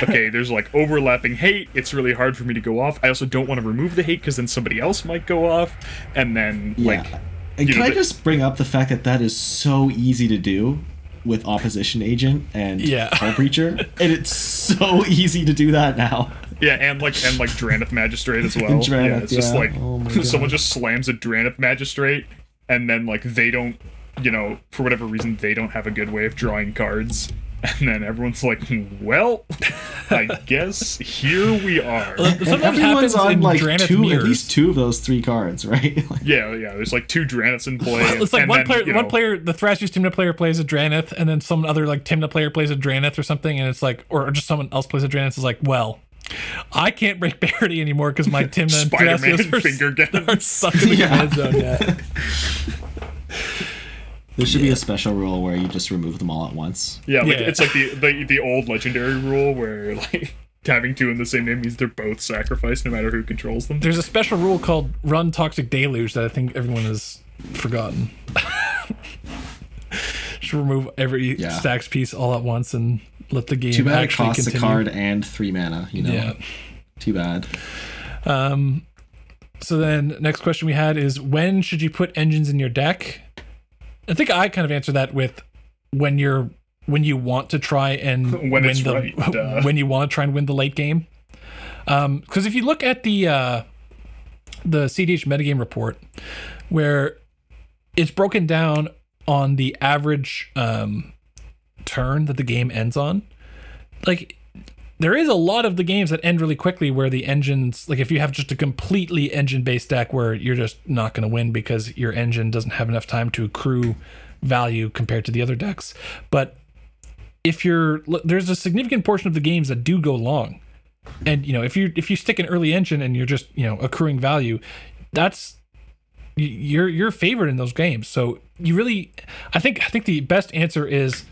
okay there's like overlapping hate it's really hard for me to go off i also don't want to remove the hate because then somebody else might go off and then yeah. like And can know, I the- just bring up the fact that that is so easy to do with opposition agent and Yeah. hullbreacher, and it's so easy to do that now. Yeah, and like and like Drannith Magistrate as well. And Drannith, yeah, it's just like Oh someone just slams a Drannith Magistrate, and then like they don't, you know, for whatever reason they don't have a good way of drawing cards, and then everyone's like, well, I guess here we are. Sometimes everyone's happens on in like Drannith two, mirrors. at least two of those three cards, right? Like, Yeah, yeah. There's like two Dranniths in play. It's like and one then, player, you one know, player, the Thrasios Tymna player plays a Drannith, and then some other like Tymna player plays a Drannith or something, and it's like, or just someone else plays a Drannith. It's like, well, I can't break parity anymore because my Tymna and Spider-Man Thrasios are, finger gun. are stuck in the Yeah. zone. Yeah. There should be a special rule where you just remove them all at once. Yeah, like Yeah. it's like the, the the old legendary rule where like having two in the same name means they're both sacrificed no matter who controls them. There's a special rule called Run Toxic Deluge that I think everyone has forgotten. Just remove every Yeah. stacks piece all at once and let the game Too bad it actually costs continue. a card and three mana. You know, Yeah. too bad. Um, so then next question we had is when should you put engines in your deck? I think I kind of answered that with when you're when you want to try and When win the right, when you want to try and win the late game. Um, because if you look at the uh, the CDH metagame report, where it's broken down on the average um, turn that the game ends on, like there is a lot of the games that end really quickly where the engines like if you have just a completely engine based deck where you're just not going to win because your engine doesn't have enough time to accrue value compared to the other decks. But if you're there's a significant portion of the games that do go long. And you know if you if you stick an early engine and you're just you know accruing value that's you're you're favored in those games. So you really i think i think the best answer is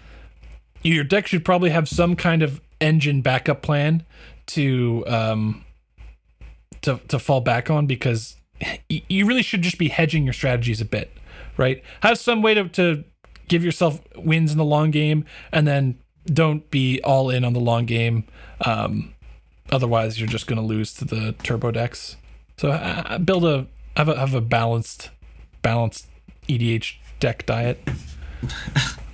your deck should probably have some kind of engine backup plan to um to to fall back on because you really should just be hedging your strategies a bit right? Have some way to, to give yourself wins in the long game and then don't be all in on the long game. Um otherwise you're just going to lose to the turbo decks. So uh, build a have a have a balanced balanced edh deck diet.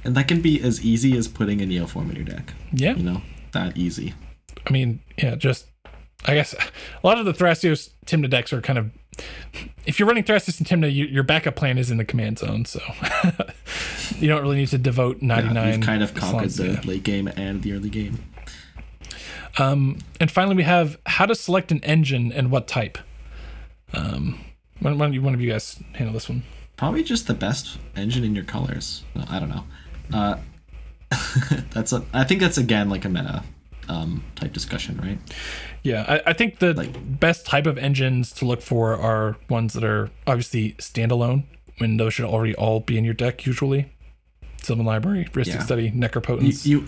And that can be as easy as putting a Neoform in your deck. yeah. You know, that easy. I mean, yeah, just I guess a lot of the Thrasios Tymna decks are kind of if you're running Thrasios and Tymna, you, your backup plan is in the command zone, so you don't really need to devote Yeah, 99. you've kind of conquered slots, the yeah. late game and the early game. Um, and finally, we have how to select an engine and what type. Um, why don't, why don't you, one of you guys handle this one? Probably just the best engine in your colors. No, I don't know. Uh, that's a. I think that's again like a meta um, type discussion, right? Yeah, I, I think the Like- best type of engines to look for are ones that are obviously standalone, when those should already all be in your deck usually. Sylvan Library, Rhystic Yeah. Study, You, Necropotence. you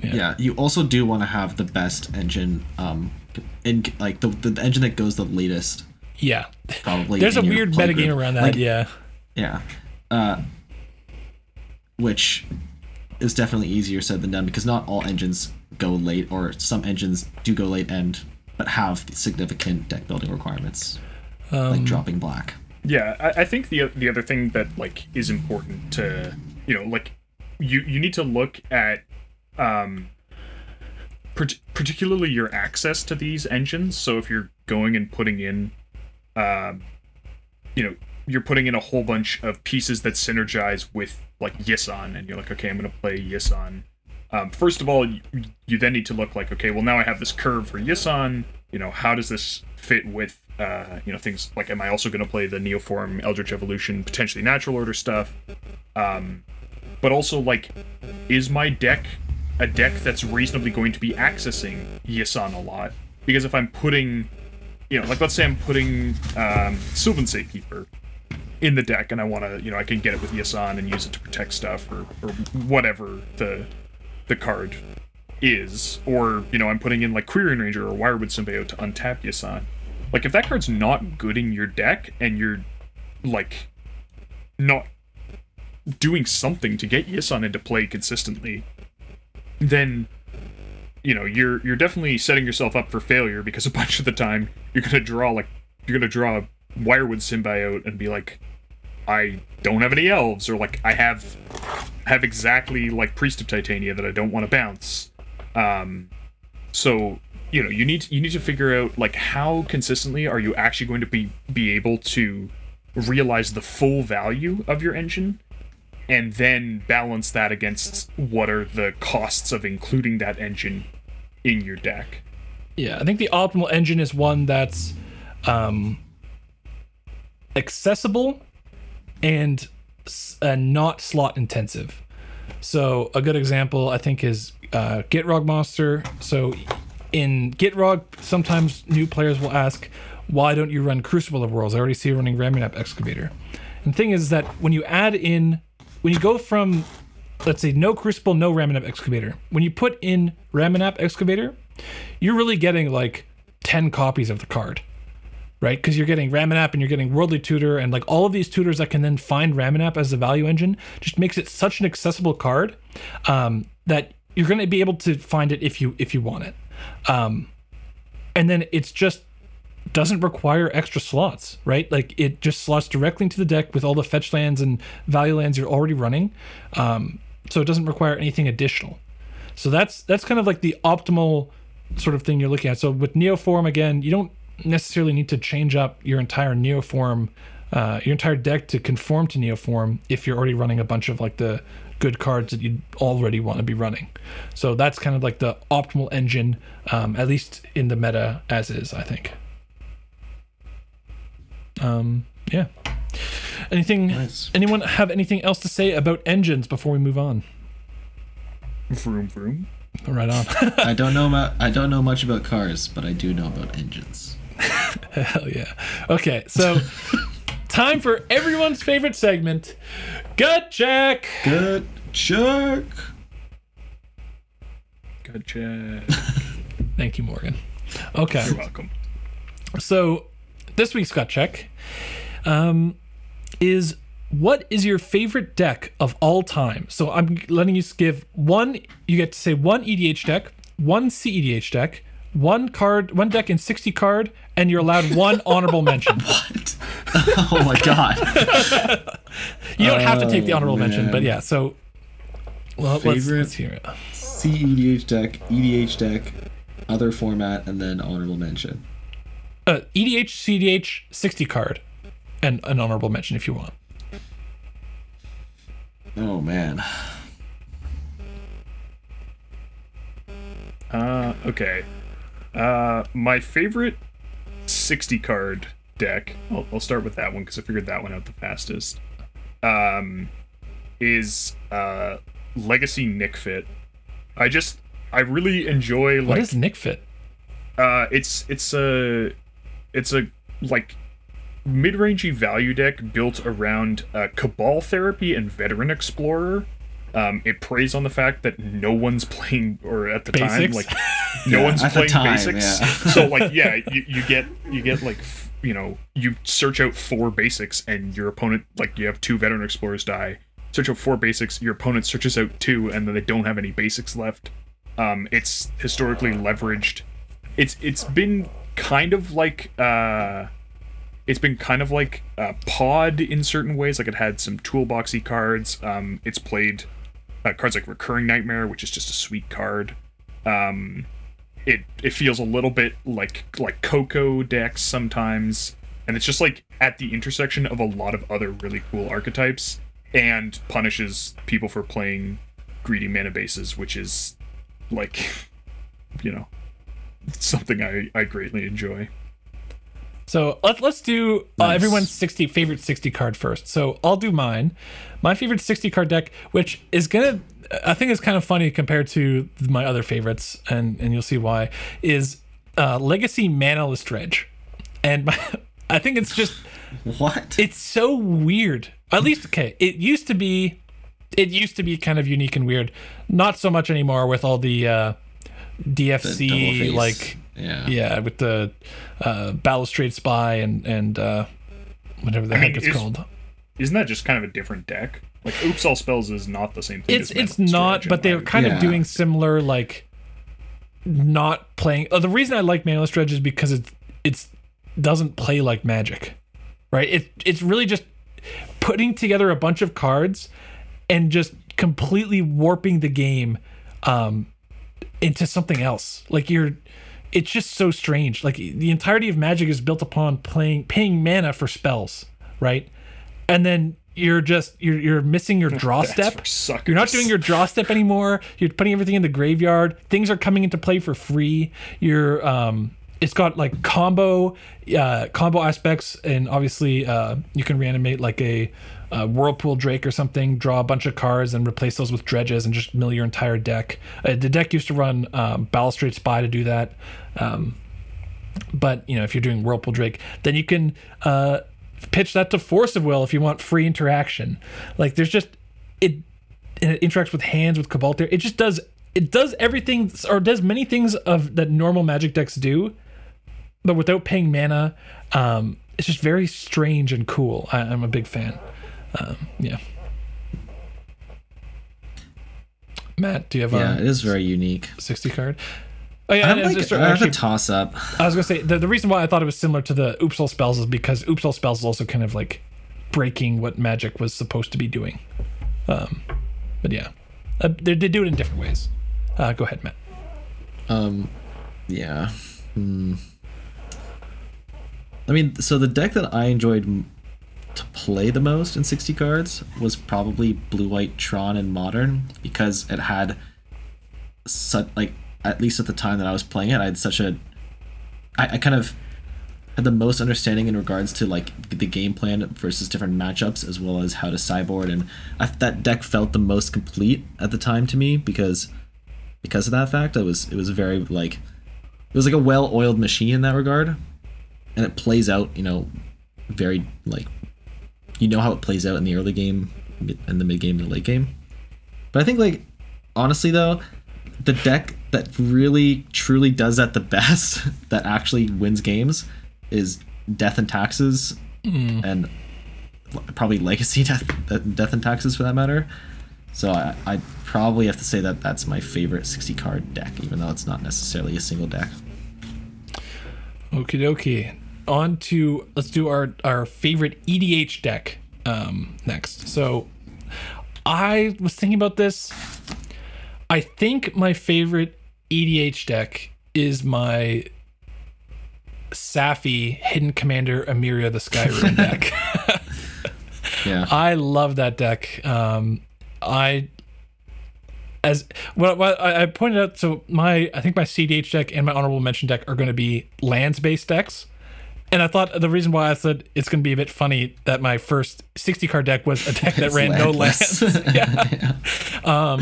Yeah. yeah. You also do want to have the best engine. Um, in like the the engine that goes the latest. yeah. Probably. There's a weird metagame around that, Like, yeah. Yeah. Uh, which is definitely easier said than done because not all engines go late, or some engines do go late and but have significant deck building requirements, Um, like dropping black. Yeah, I, I think the the other thing that like is important to you know like you you need to look at um part- particularly your access to these engines. So if you're going and putting in um you know you're putting in a whole bunch of pieces that synergize with like Yisan, and you're like, okay, I'm gonna play Yisan. Um, first of all, you, you then need to look like, okay, well now I have this curve for Yisan. You know, how does this fit with uh, you know things like, am I also gonna play the Neoform Eldritch Evolution, potentially Natural Order stuff? Um, but also like, is my deck a deck that's reasonably going to be accessing Yisan a lot? Because if I'm putting you know, like let's say I'm putting um, Sylvan Safekeeper in the deck, and I want to, you know, I can get it with Yisan and use it to protect stuff or, or whatever the the card is, or you know, I'm putting in like Quirion Ranger or Wirewood Symbiote to untap Yisan. Like if that card's not good in your deck, and you're like not doing something to get Yisan into play consistently, then you know you're you're definitely setting yourself up for failure because a bunch of the time you're gonna draw like you're gonna draw wirewood symbiote and be like I don't have any elves, or like I have have exactly like Priest of Titania that I don't want to bounce. Um, so you know you need you need to figure out like how consistently are you actually going to be be able to realize the full value of your engine and then balance that against what are the costs of including that engine in your deck Yeah, I think the optimal engine is one that's um, accessible and uh, not slot intensive. So a good example, I think, is uh, Gitrog Monster. So in Gitrog, sometimes new players will ask, "Why don't you run Crucible of Worlds?" I already see you running Ramunap Excavator. And the thing is that when you add in, when you go from, let's say, no Crucible, no Ramunap Excavator, when you put in Ramunap Excavator, you're really getting like 10 copies of the card right? Because you're getting ramunap and you're getting worldly tutor and like all of these tutors that can then find ramunap as the value engine just makes it such an accessible card um, that you're going to be able to find it if you if you want it. Um, and then it's just doesn't require extra slots right? Like it just slots directly into the deck with all the fetch lands and value lands you're already running um, so it doesn't require anything additional. So that's that's kind of like the optimal sort of thing you're looking at. So with Neoform again, you don't necessarily need to change up your entire Neoform, uh, your entire deck to conform to Neoform if you're already running a bunch of like the good cards that you already want to be running. So that's kind of like the optimal engine, um, at least in the meta as is, I think. Um, yeah. Anything? Nice. Anyone have anything else to say about engines before we move on? vroom vroom Right on. I don't know about I don't know much about cars, but I do know about engines. Hell yeah. Okay, so time for everyone's favorite segment, gut check. Gut check. Gut Check. Thank you, Morgan. Okay, you're welcome so this week's gut check um, is what is your favorite deck of all time? So I'm letting you give one. You get to say one EDH deck, one CEDH deck, one card, one deck in 60 card, and you're allowed one honorable mention. What? oh my god. You don't have to take the Oh, honorable mention, but yeah. So, well, let's, Favorite? let's hear it. CEDH deck, EDH deck, other format, and then honorable mention. Uh, EDH, CDH, 60 card, and an honorable mention if you want. Oh man. Uh, okay. Uh, my favorite 60 card deck, I'll, I'll start with that one because I figured that one out the fastest, um, is uh, Legacy Nic Fit. I just, I really enjoy, like, is Nic Fit? uh, it's, it's a, it's a, like, mid-rangey value deck built around uh, Cabal Therapy and Veteran Explorer. Um, it preys on the fact that no one's playing, or at the time, like no Yeah, one's playing time, basics. yeah. so like, yeah, you, you get you get like f- you know you search out four basics, and your opponent like you have two Veteran Explorers die. Search out four basics. Your opponent searches out two, and then they don't have any basics left. Um, it's historically leveraged. It's it's been kind of like uh, it's been kind of like uh, pod in certain ways. Like it had some toolboxy cards. Um, it's played uh, cards like Recurring Nightmare, which is just a sweet card. Um, it it feels a little bit like like Coco decks sometimes, and it's just like at the intersection of a lot of other really cool archetypes, and punishes people for playing greedy mana bases, which is like, you know, something I I greatly enjoy. So let's let's do uh, everyone's 60 favorite 60 card first. So I'll do mine. My favorite 60 card deck, which is gonna I think is kind of funny compared to my other favorites, and and you'll see why, is uh, Legacy Manaless Dredge. And my, I think it's just What? it's so weird. At least okay, it used to be it used to be kind of unique and weird. Not so much anymore with all the uh DFC face. like yeah. yeah, with the uh Balustrade Spy and and uh whatever the I heck mean, it's is- called. Isn't that just kind of a different deck? Like Oops All Spells is not the same thing. It's as it's not, but they're kind Yeah. of doing similar like not playing. Oh, the reason I like Manaless Dredge is because it's it's doesn't play like Magic, right? It it's really just putting together a bunch of cards and just completely warping the game um, into something else. Like you're, it's just so strange. Like the entirety of Magic is built upon playing paying mana for spells, right? And then you're just you're you're missing your draw step. You're not doing your draw step anymore. You're putting everything in the graveyard. Things are coming into play for free. You're um it's got like combo uh combo aspects and obviously uh you can reanimate like a, uh whirlpool drake or something draw a bunch of cards and replace those with dredges and just mill your entire deck. Uh, the deck used to run um, balustrade spy to do that um, but you know if you're doing whirlpool drake then you can uh pitch that to force of will if you want free interaction. Like there's just it and it interacts with hands with cabal it just does it does everything or does many things of that normal magic decks do but without paying mana um it's just very strange and cool. I, i'm a big fan um yeah matt do you have a Yeah, a it is very unique. 60 card oh yeah I'm like, just- I have actually, a toss up. I was gonna say the, the reason why I thought it was similar to the Oops All spells is because Oops All spells is also kind of like breaking what magic was supposed to be doing. Um, but yeah, uh, they, they do it in different ways. Uh, go ahead, Matt. Um, yeah. Hmm. I mean, so the deck that I enjoyed to play the most in 60 cards was probably Blue White Tron and Modern because it had such like at least at the time that I was playing it, I had such a I, I kind of had the most understanding in regards to like the game plan versus different matchups as well as how to sideboard and I, that deck felt the most complete at the time to me because because of that fact. It was it was very like it was like a well-oiled machine in that regard and it plays out you know very like you know how it plays out in the early game in the mid game and the late game. But i think like honestly though the deck that really truly does that the best that actually wins games is death and taxes mm. and probably legacy death death and taxes for that matter. So I, I probably have to say that that's my favorite 60 card deck even though it's not necessarily a single deck. Okie dokie. On to let's do our our favorite EDH deck um, next. So I was thinking about this. I think my favorite EDH deck is my Safi Hidden Commander Emiria the Skyrim deck. yeah I love that deck. Um, I as well, well I I pointed out. So my I think my CDH deck and my honorable mention deck are going to be lands based decks. And I thought the reason why I said it's going to be a bit funny that my first 60 card deck was a deck that It's ran no landless. lands. yeah. Um,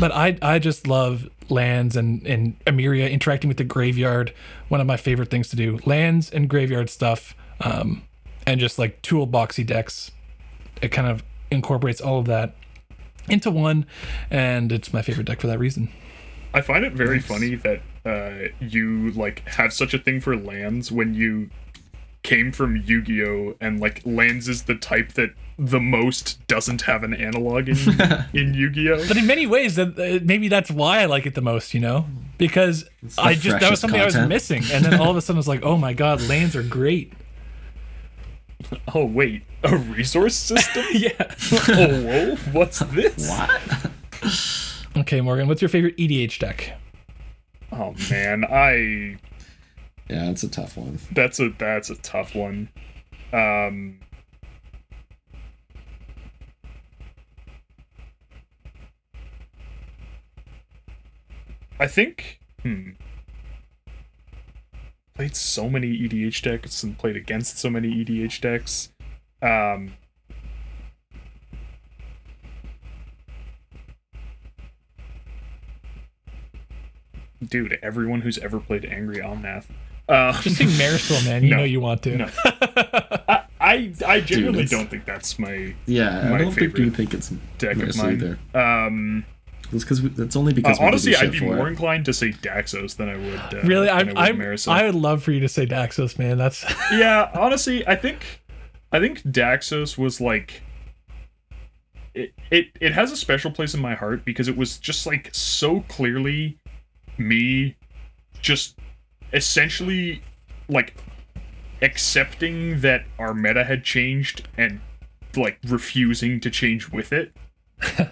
but I I just love lands and and Emiria interacting with the graveyard. One of my favorite things to do. Lands and graveyard stuff. Um, and just like toolboxy decks. It kind of incorporates all of that into one, and it's my favorite deck for that reason. I find it very funny that uh, you like have such a thing for lands when you came from Yu-Gi-Oh and like lands is the type that the most doesn't have an analog in in Yu-Gi-Oh. But in many ways, that uh, maybe that's why I like it the most. You know, because I just that was freshest something I was missing, and then all of a sudden I was like, oh my god, lands are great. Oh wait, a resource system? yeah. oh whoa, what's this? What? okay, Morgan, what's your favorite EDH deck? Oh man, I yeah it's a tough one that's a that's a tough one. Um I think hmm played so many EDH decks and played against so many EDH decks. Um Dude, everyone who's ever played Angry Omnath. Uh, Just sing Marisol, man. You No. know you want to. No. I, I, I genuinely it's- don't think that's my yeah My i don't think you think it's deck of necessarily mine. there Um, it's because it's only uh, because we honestly, I'd be more it. inclined to say Daxos than I would. Uh, Really, I, I, would Marisol. I would love for you to say Daxos, man. That's yeah, honestly, I think, I think Daxos was like. It, it it has a special place in my heart because it was just like so clearly me just essentially like accepting that our meta had changed and like refusing to change with it.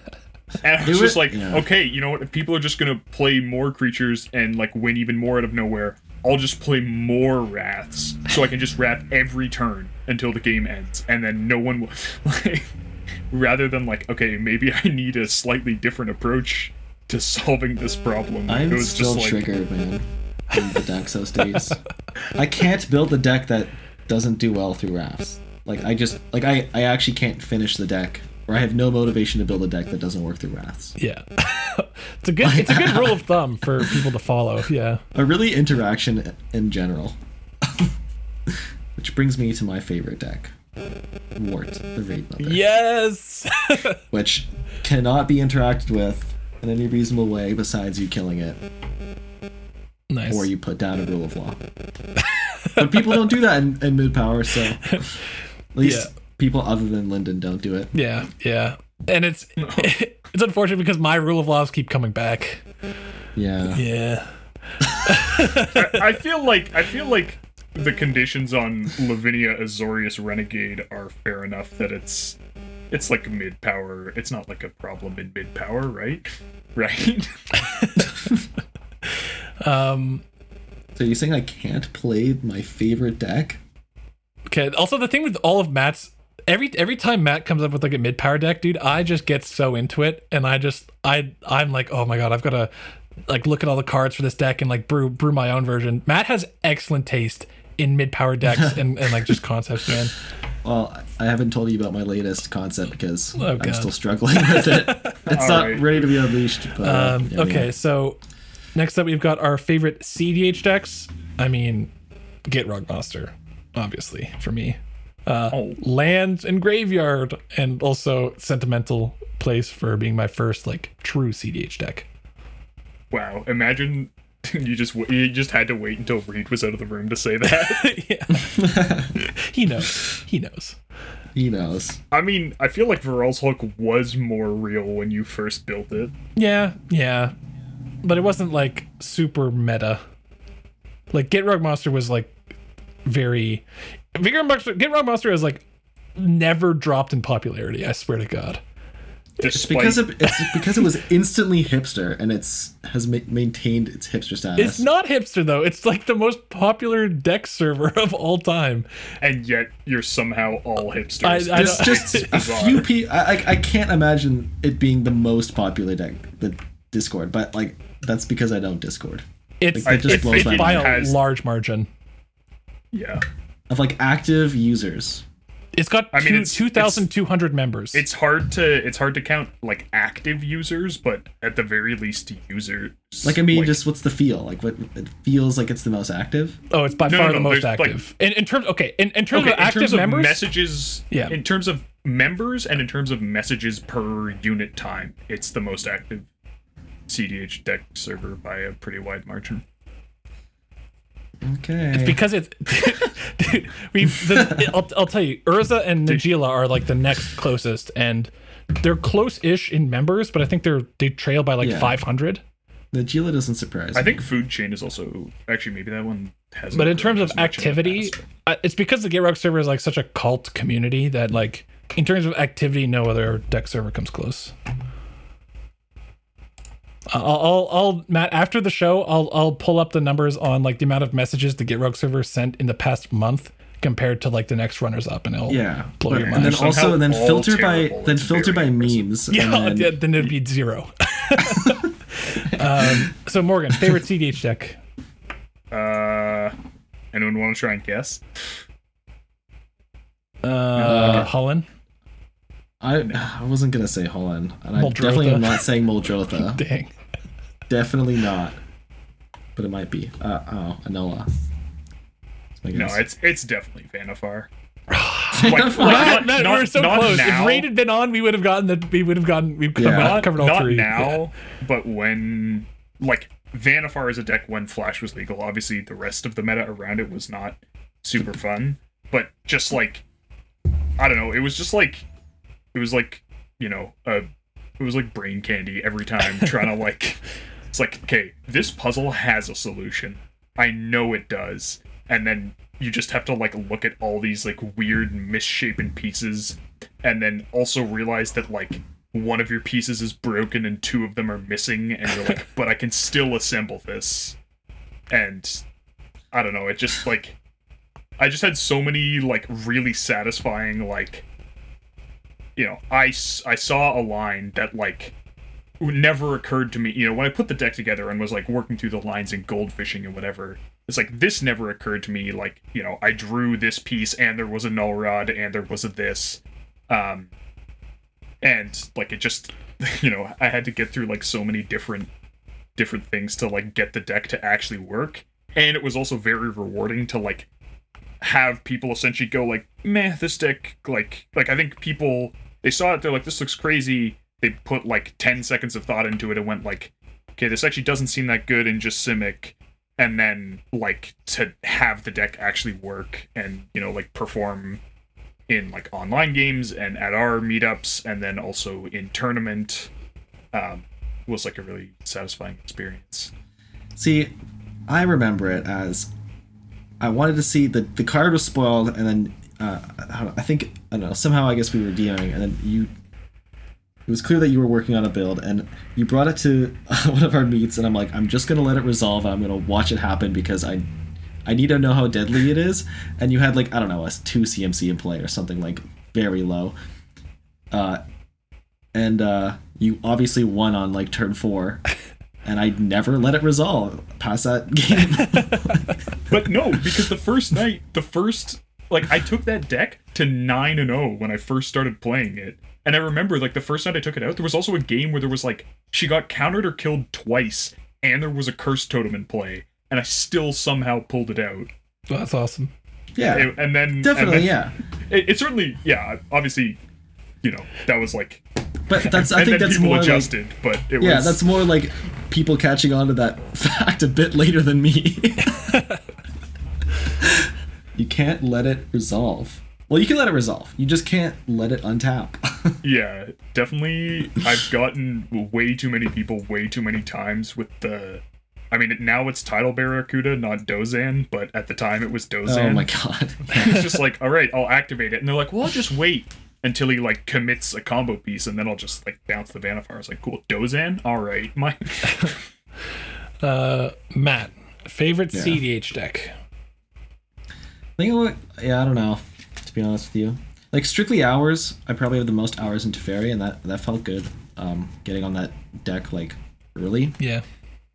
And I was wa- just like, yeah. okay, you know what? If people are just gonna play more creatures and like win even more out of nowhere, I'll just play more wraths so I can just wrath every turn until the game ends, and then no one will. Like, rather than like, okay, maybe I need a slightly different approach to solving this problem. I'm it was still just like, triggered, man. The decks those days. I can't build a deck that doesn't do well through wraths. Like I just like I I actually can't finish the deck, or I have no motivation to build a deck that doesn't work through wraths. Yeah. it's a good it's a good rule of thumb for people to follow. Yeah. A really interaction in general. Which brings me to my favorite deck, Wort, the Raidmother, Yes. which cannot be interacted with in any reasonable way besides you killing it nice. or you put down a rule of law. but people don't do that in, in mid power, so at least Yeah. people other than Lyndon don't do it. Yeah, yeah. And it's it's unfortunate because my rule of laws keep coming back. Yeah. Yeah. I feel like I feel like the conditions on Lavinia Azorius Renegade are fair enough that it's it's like mid power. It's not like a problem in mid power, right? Right? Um So you're saying I can't play my favorite deck? okay, also the thing with all of Matt's every every time Matt comes up with like a mid power deck, dude, I just get so into it and I just I I'm like, "Oh my god, I've got to like look at all the cards for this deck and like brew brew my own version." Matt has excellent taste in mid power decks and, and like just concepts, man. Well, I haven't told you about my latest concept because Oh, I'm still struggling with it. It's not Alright. ready to be unleashed. But, Um, yeah, okay, yeah. so next up we've got our favorite CDH decks. I mean, Gitrog Monster, obviously for me. Uh, Oh. Lands and Graveyard, and also sentimental place for being my first like true CDH deck. wow. Imagine you just w- you just had to wait until Reed was out of the room to say that. yeah, he knows. He knows. He knows. I mean, I feel like Varel's Hook was more real when you first built it. Yeah, yeah, but it wasn't like super meta. Like Gitrog Monster was like very. Gitrog Monster, Gitrog Monster has like never dropped in popularity. I swear to God. It's because of, it's because it was instantly hipster and it's has ma- maintained its hipster status. It's not hipster though. It's like the most popular deck server of all time. and yet you're somehow all hipsters. I- I There's just a few people. I, I I can't imagine it being the most popular deck, the Discord, but like that's because I don't Discord. It's Like, it just it's, blows it's my by mind. a large margin. Yeah. Of like active users. It's got I mean, it's- two thousand two hundred members. It's hard to it's hard to count like active users, but at the very least users. Like I mean, just what's the feel? Like what it feels like it's the most active. oh, it's by No, far no, the no, most there's, like- active. in, in terms, okay, in, in terms okay, of active in terms of members, messages. Yeah. In terms of members and in terms of messages per unit time, it's the most active CDH deck server by a pretty wide margin. Okay. It's because it's dude, we the, I'll, I'll tell you urza and Najeela are like the next closest and they're close-ish in members but i think they're they trail by like Yeah. 500 Najeela doesn't surprise. I me. think Food Chain is also actually maybe that one has. but in terms of activity uh, it's because the Gitrog server is like such a cult community that like in terms of activity no other deck server comes close I'll, I'll, I'll, Matt. After the show, I'll, I'll pull up the numbers on like the amount of messages the Gitrog server sent in the past month compared to like the next runners up, and it'll Yeah, blow but- your and mind. then Somehow also then filter by then filter by memes. Yeah, and yeah, then, then it'd be zero. um, so Morgan, favorite CDH deck? Uh, anyone want to try and guess? Uh, Holland. I I wasn't gonna say Holland, and I Muldrotha. definitely am not saying Muldrotha. Dang. definitely not. But it might be. Uh, oh, Anola. No, it's it's definitely Vannifar. Vannifar. like, Matt, not- we not- were so not close. now. If Raid had been on, we would have gotten the. We would have gotten. We've covered, Yeah. covered all not three. now, but when like Vannifar is a deck when Flash was legal. Obviously, the rest of the meta around it was not super fun, but just like I don't know, it was just like it was like you know, uh, it was like brain candy every time trying to like. It's like okay, this puzzle has a solution. I know it does, and then you just have to like look at all these like weird misshapen pieces and then also realize that like one of your pieces is broken and two of them are missing, and you're like, but I can still assemble this. And I don't know, it just like I just had so many like really satisfying like you know, I, I saw a line that like never occurred to me. You know, when I put the deck together and was like working through the lines and goldfishing and whatever, it's like this never occurred to me. Like, you know, I drew this piece and there was a null rod and there was a this. Um and like it just you know, I had to get through like so many different different things to like get the deck to actually work. And it was also very rewarding to like have people essentially go like, meh, this deck like like I think people they saw it, they're like, this looks crazy. They put like ten seconds of thought into it and went like, okay, this actually doesn't seem that good in just Simic. And then like to have the deck actually work and, you know, like perform in like online games and at our meetups and then also in tournament um, was like a really satisfying experience. See, I remember it as I wanted to see the the card was spoiled, and then uh, I I think I don't know somehow I guess we were DMing, and then you. It was clear that you were working on a build, and you brought it to one of our meets, and I'm like, I'm just gonna let it resolve. I'm gonna watch it happen because I, I need to know how deadly it is. And you had like I don't know a two CMC in play or something like very low. Uh, and uh, you obviously won on like turn four, and I never let it resolve past that game. But no, because the first night, the first like I took that deck to 9 and 0 when I first started playing it. And I remember like the first night I took it out, there was also a game where there was like she got countered or killed twice and there was a curse totem in play and I still somehow pulled it out. Well, that's awesome. yeah, It- and then definitely, and then- yeah. It, it certainly yeah, obviously you know, that was like But that's I and think then that's people more like adjusted, but it yeah, was that's more like people catching on to that fact a bit later than me. you can't let it resolve. Well, you can let it resolve. You just can't let it untap. Yeah, definitely. I've gotten way too many people way too many times with the. I mean, now it's Tidal Barracuda, not Dosan, but at the time it was Dosan. oh my god. it's just like, all right, I'll activate it, and they're like, well, I'll just wait until he like commits a combo piece, and then I'll just like bounce the Vannifar. It's like, cool, Dosan, all right, my Uh, Matt, favorite Yeah. CDH deck. Think what? Yeah, I don't know. To be honest with you, like strictly hours, I probably have the most hours in Teferi, and that that felt good. Um, getting on that deck like early. Yeah.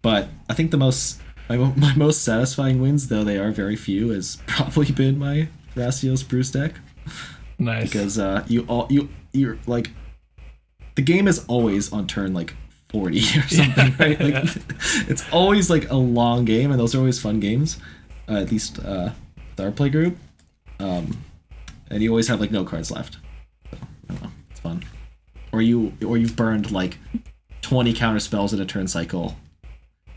But I think the most my, my most satisfying wins, though they are very few, has probably been my Thrasios Bruse deck Nice. because uh, you all you you're like the game is always on turn like 40 or something right like it's always like a long game and those are always fun games uh, at least uh our play group um and you always have like no cards left so, I don't know, it's fun or you or you've burned like 20 counter spells in a turn cycle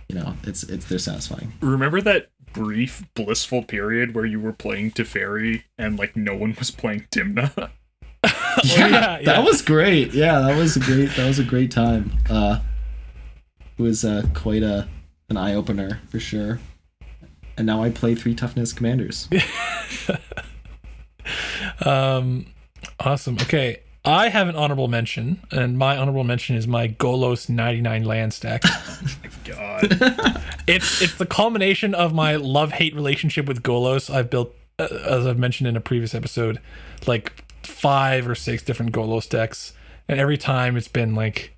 you know it's it's they're satisfying remember that brief blissful period where you were playing Teferi and like no one was playing Tymna. yeah, yeah. that was great. Yeah, that was a great. That was a great time. Uh, it was uh, quite a an eye opener for sure. And now I play three toughness commanders. Um, awesome. Okay, I have an honorable mention, and my honorable mention is my Golos 99 land stack. God, it's it's the culmination of my love hate relationship with Golos. I've built, uh, as I've mentioned in a previous episode, like five or six different Golos decks, and every time it's been like,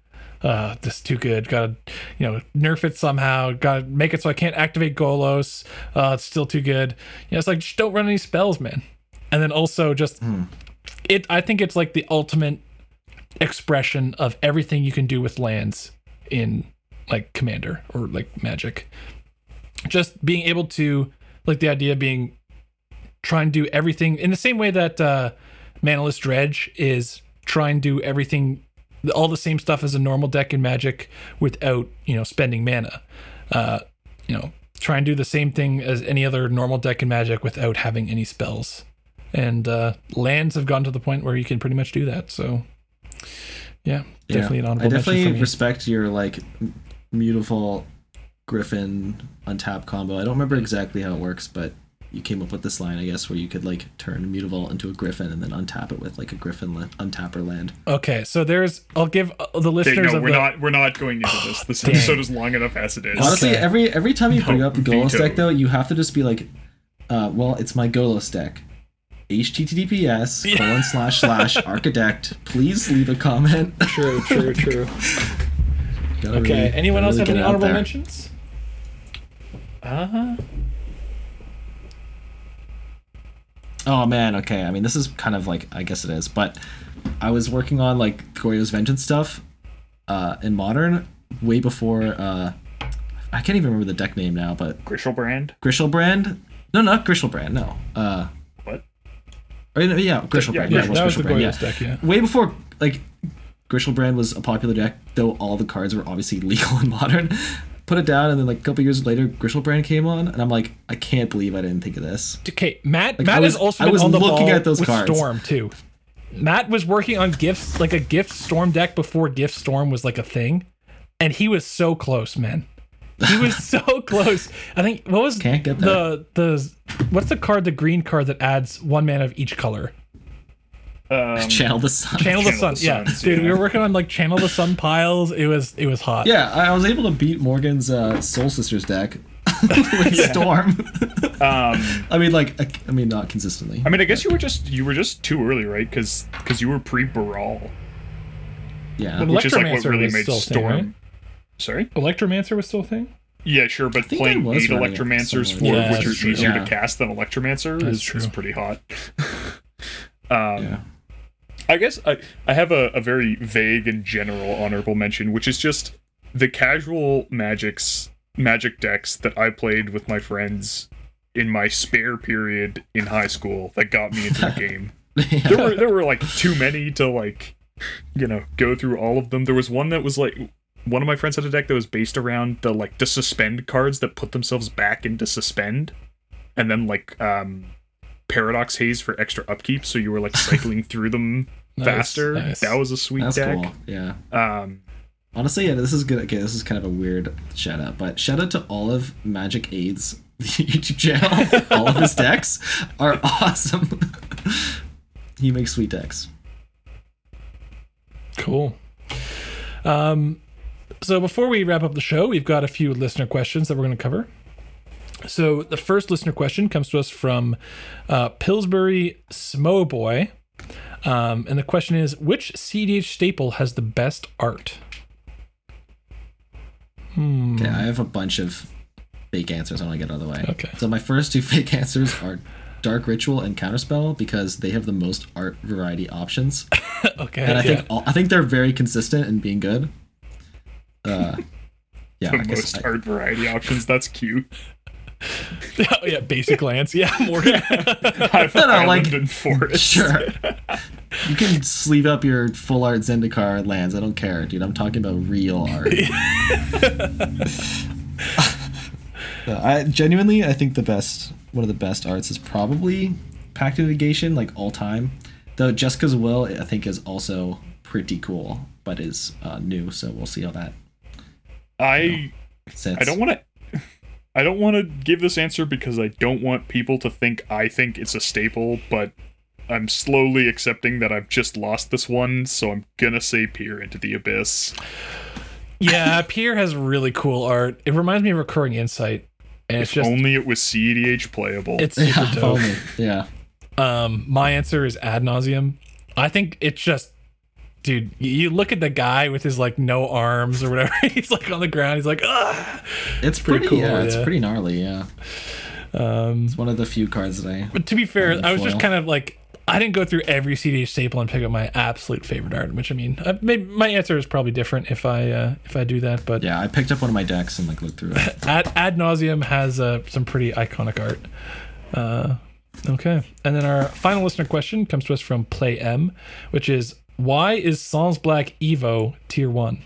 uh, this is too good. Gotta, you know, nerf it somehow. Gotta make it so I can't activate Golos. Uh, it's still too good. You know, it's like just don't run any spells, man. And then also just it. I think it's like the ultimate expression of everything you can do with lands in like commander or like magic just being able to like the idea being try and do everything in the same way that uh manaless dredge is try and do everything all the same stuff as a normal deck in magic without you know spending mana uh you know try and do the same thing as any other normal deck in magic without having any spells and uh lands have gotten to the point where you can pretty much do that so yeah definitely an I honorable definitely mention for me. respect your like beautiful Griffin untap combo. I don't remember exactly how it works, but you came up with this line, I guess, where you could like turn Mutavault into a Griffin and then untap it with like a Griffin la- untapper land. Okay, so there's. I'll give uh, the They, listeners no, of we're the. not. We're not going into this. This Dang. episode is long enough as it is. Honestly, Okay. every every time you bring up the Golos veto. deck, though, you have to just be like, uh, "Well, it's my Golos deck." HTTPS colon slash slash architect. Please leave a comment. True, true, true. Okay. really- Anyone else really have any honorable mentions? Uh huh. Oh man, okay. I mean, this is kind of like I guess it is, but I was working on like Goryo's Vengeance stuff uh, in Modern way before. Uh, I can't even remember the deck name now, but Griselbrand. Griselbrand. No, not Griselbrand. No. Uh, What? or, yeah, Griselbrand. yeah, Yeah, it was that was the Griselbrand. Yeah. Deck, yeah. Way before like Griselbrand was a popular deck, though all the cards were obviously legal in Modern. Put it down, and then like a couple years later, Griselbrand came on, and I'm like, I can't believe I didn't think of this. Okay, Matt. Like, Matt was- has also I been was on the looking ball at those with cards. Storm too. Matt was working on gifts, like a gift Storm deck before Gift Storm was like a thing, and he was so close, man. He was so close. I think what was the the what's the card, the green card that adds one mana of each color. Um, Channel the Sun. Channel the Channel Sun. the yeah, Suns, dude, we were working on like Channel the Sun piles. It was it was hot. Yeah, I I was able to beat Morgan's uh, Soul Sisters deck with Storm. um, I mean, like, I, I mean, not consistently. I mean, I guess you were just you were just too early, right? Because because you were pre Baral, yeah, But which is like what really made still a thing, Storm. right? Sorry. Electromancer was still a thing. Yeah, sure, but playing eight Electromancers for Yeah, which are true. easier Yeah. to cast than Electromancer is, is pretty hot. um, yeah. I guess I, I have a, a very vague and general honorable mention, which is just the casual magics magic decks that I played with my friends in my spare period in high school that got me into the game. There were there were like too many to like you know go through all of them. There was one that was like one of my friends had a deck that was based around the like the suspend cards that put themselves back into suspend and then like um paradox haze for extra upkeep so you were like cycling through them Nice, faster. nice. That was a sweet That's deck. cool. Yeah. Um, Honestly, yeah, this is good. Okay, this is kind of a weird shout out, but shout out to all of Magic Aid's YouTube channel. all of his decks are awesome. he makes sweet decks. Cool. Um, so before we wrap up the show, we've got a few listener questions that we're going to cover. So the first listener question comes to us from uh, Pillsbury Smowboy. Um, and the question is which CDH staple has the best art? Hmm. Okay, I have a bunch of fake answers I want to get out of the way. Okay. So my first two fake answers are Dark Ritual and Counterspell because they have the most art variety options, okay. and I yeah. think all, I think they're very consistent in being good. Uh, yeah, the I most I- art variety options. That's cute. oh, yeah, basic lands. Yeah, Morgan. I've No, no, like- and forest. Sure. you can sleeve up your full art Zendikar lands. I don't care, dude. I'm talking about real art. No, I genuinely, I think the best, one of the best arts is probably Pact of Negation, like all time. Though Jeska's Will, I think, is also pretty cool, but is uh, new. So we'll see how that I sits. I don't want to. I don't want to give this answer because I don't want people to think I think it's a staple, but I'm slowly accepting that I've just lost this one, so I'm gonna say Peer into the Abyss. yeah, Pierre has really cool art. It reminds me of Recurring Insight. And it's just, only it was CEDH playable. it's super Yeah, dope. only. yeah. Um, my answer is ad nauseam. I think it's just, dude. You look at the guy with his like no arms or whatever. He's like on the ground. He's like, ah. It's pretty pretty, cool, Yeah, it's pretty gnarly. Yeah, Um, it's one of the few cards that I. but to be fair, I was just kind of like, I didn't go through every CDH staple and pick up my absolute favorite art. Which I mean, I, maybe my answer is probably different if I uh, if I do that. But Yeah, I picked up one of my decks and like looked through it. ad, ad nauseam has uh, some pretty iconic art. Uh, okay, and then our final listener question comes to us from Play M, which is why is Sans Black Evo tier one?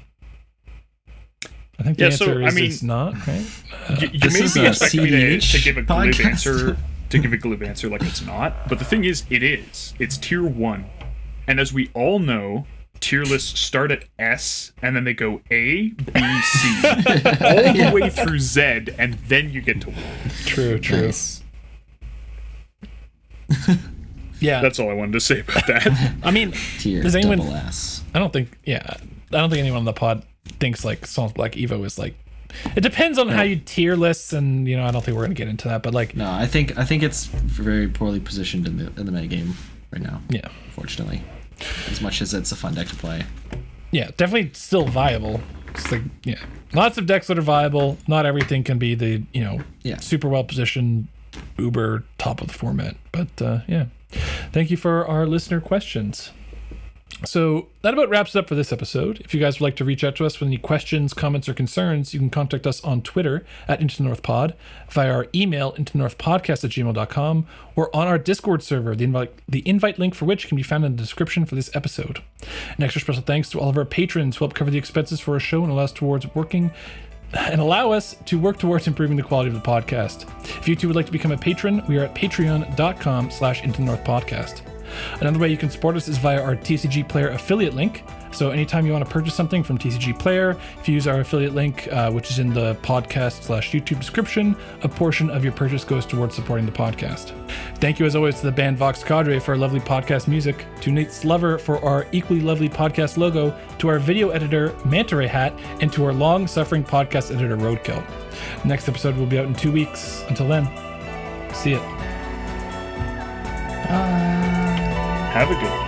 I think the Yeah, so, answer I is mean- it's not right. you you This may is be expecting me to, to give a glib podcast. answer to give a glib answer like it's not, but the thing is, it is. It's tier one, and as we all know, tier lists start at S and then they go A, B, C, all the way through Z, and then you get to one. True, true. Nice. Yeah, That's all I wanted to say about that. I mean, Tier Does anyone- double S. I don't think. Yeah, I don't think anyone on the pod thinks like Songs Black Evo is like. It depends on how you tier lists, and you know, I don't think we're gonna get into that. But like, No, I think I think it's very poorly positioned in the in the metagame right now. yeah, Unfortunately, as much as it's a fun deck to play. yeah, definitely still viable. It's like yeah, lots of decks that are viable. Not everything can be the you know Yeah. super well positioned uber top of the format. But uh, yeah, thank you for our listener questions. So that about wraps it up for this episode. If you guys would like to reach out to us with any questions, comments, or concerns, you can contact us on Twitter at Into North Pod, via our email into the North Podcast at gmail.com, or on our Discord server, the invite, the invite link for which can be found in the description for this episode. An extra special thanks to all of our patrons who help cover the expenses for our show and allow us towards working and allow us to work towards improving the quality of the podcast. If you too would like to become a patron, we are at patreon.com slash into the north podcast. Another way you can support us is via our TCG Player affiliate link. So anytime you want to purchase something from TCG Player, if you use our affiliate link, uh, which is in the podcast slash YouTube description, a portion of your purchase goes towards supporting the podcast. Thank you as always to the band Vox Cadre for our lovely podcast music, to Nate Slover for our equally lovely podcast logo, to our video editor Manta Ray Hat, and to our long-suffering podcast editor Roadkill. Next episode will be out in two weeks. Until then, see ya. Have a good one.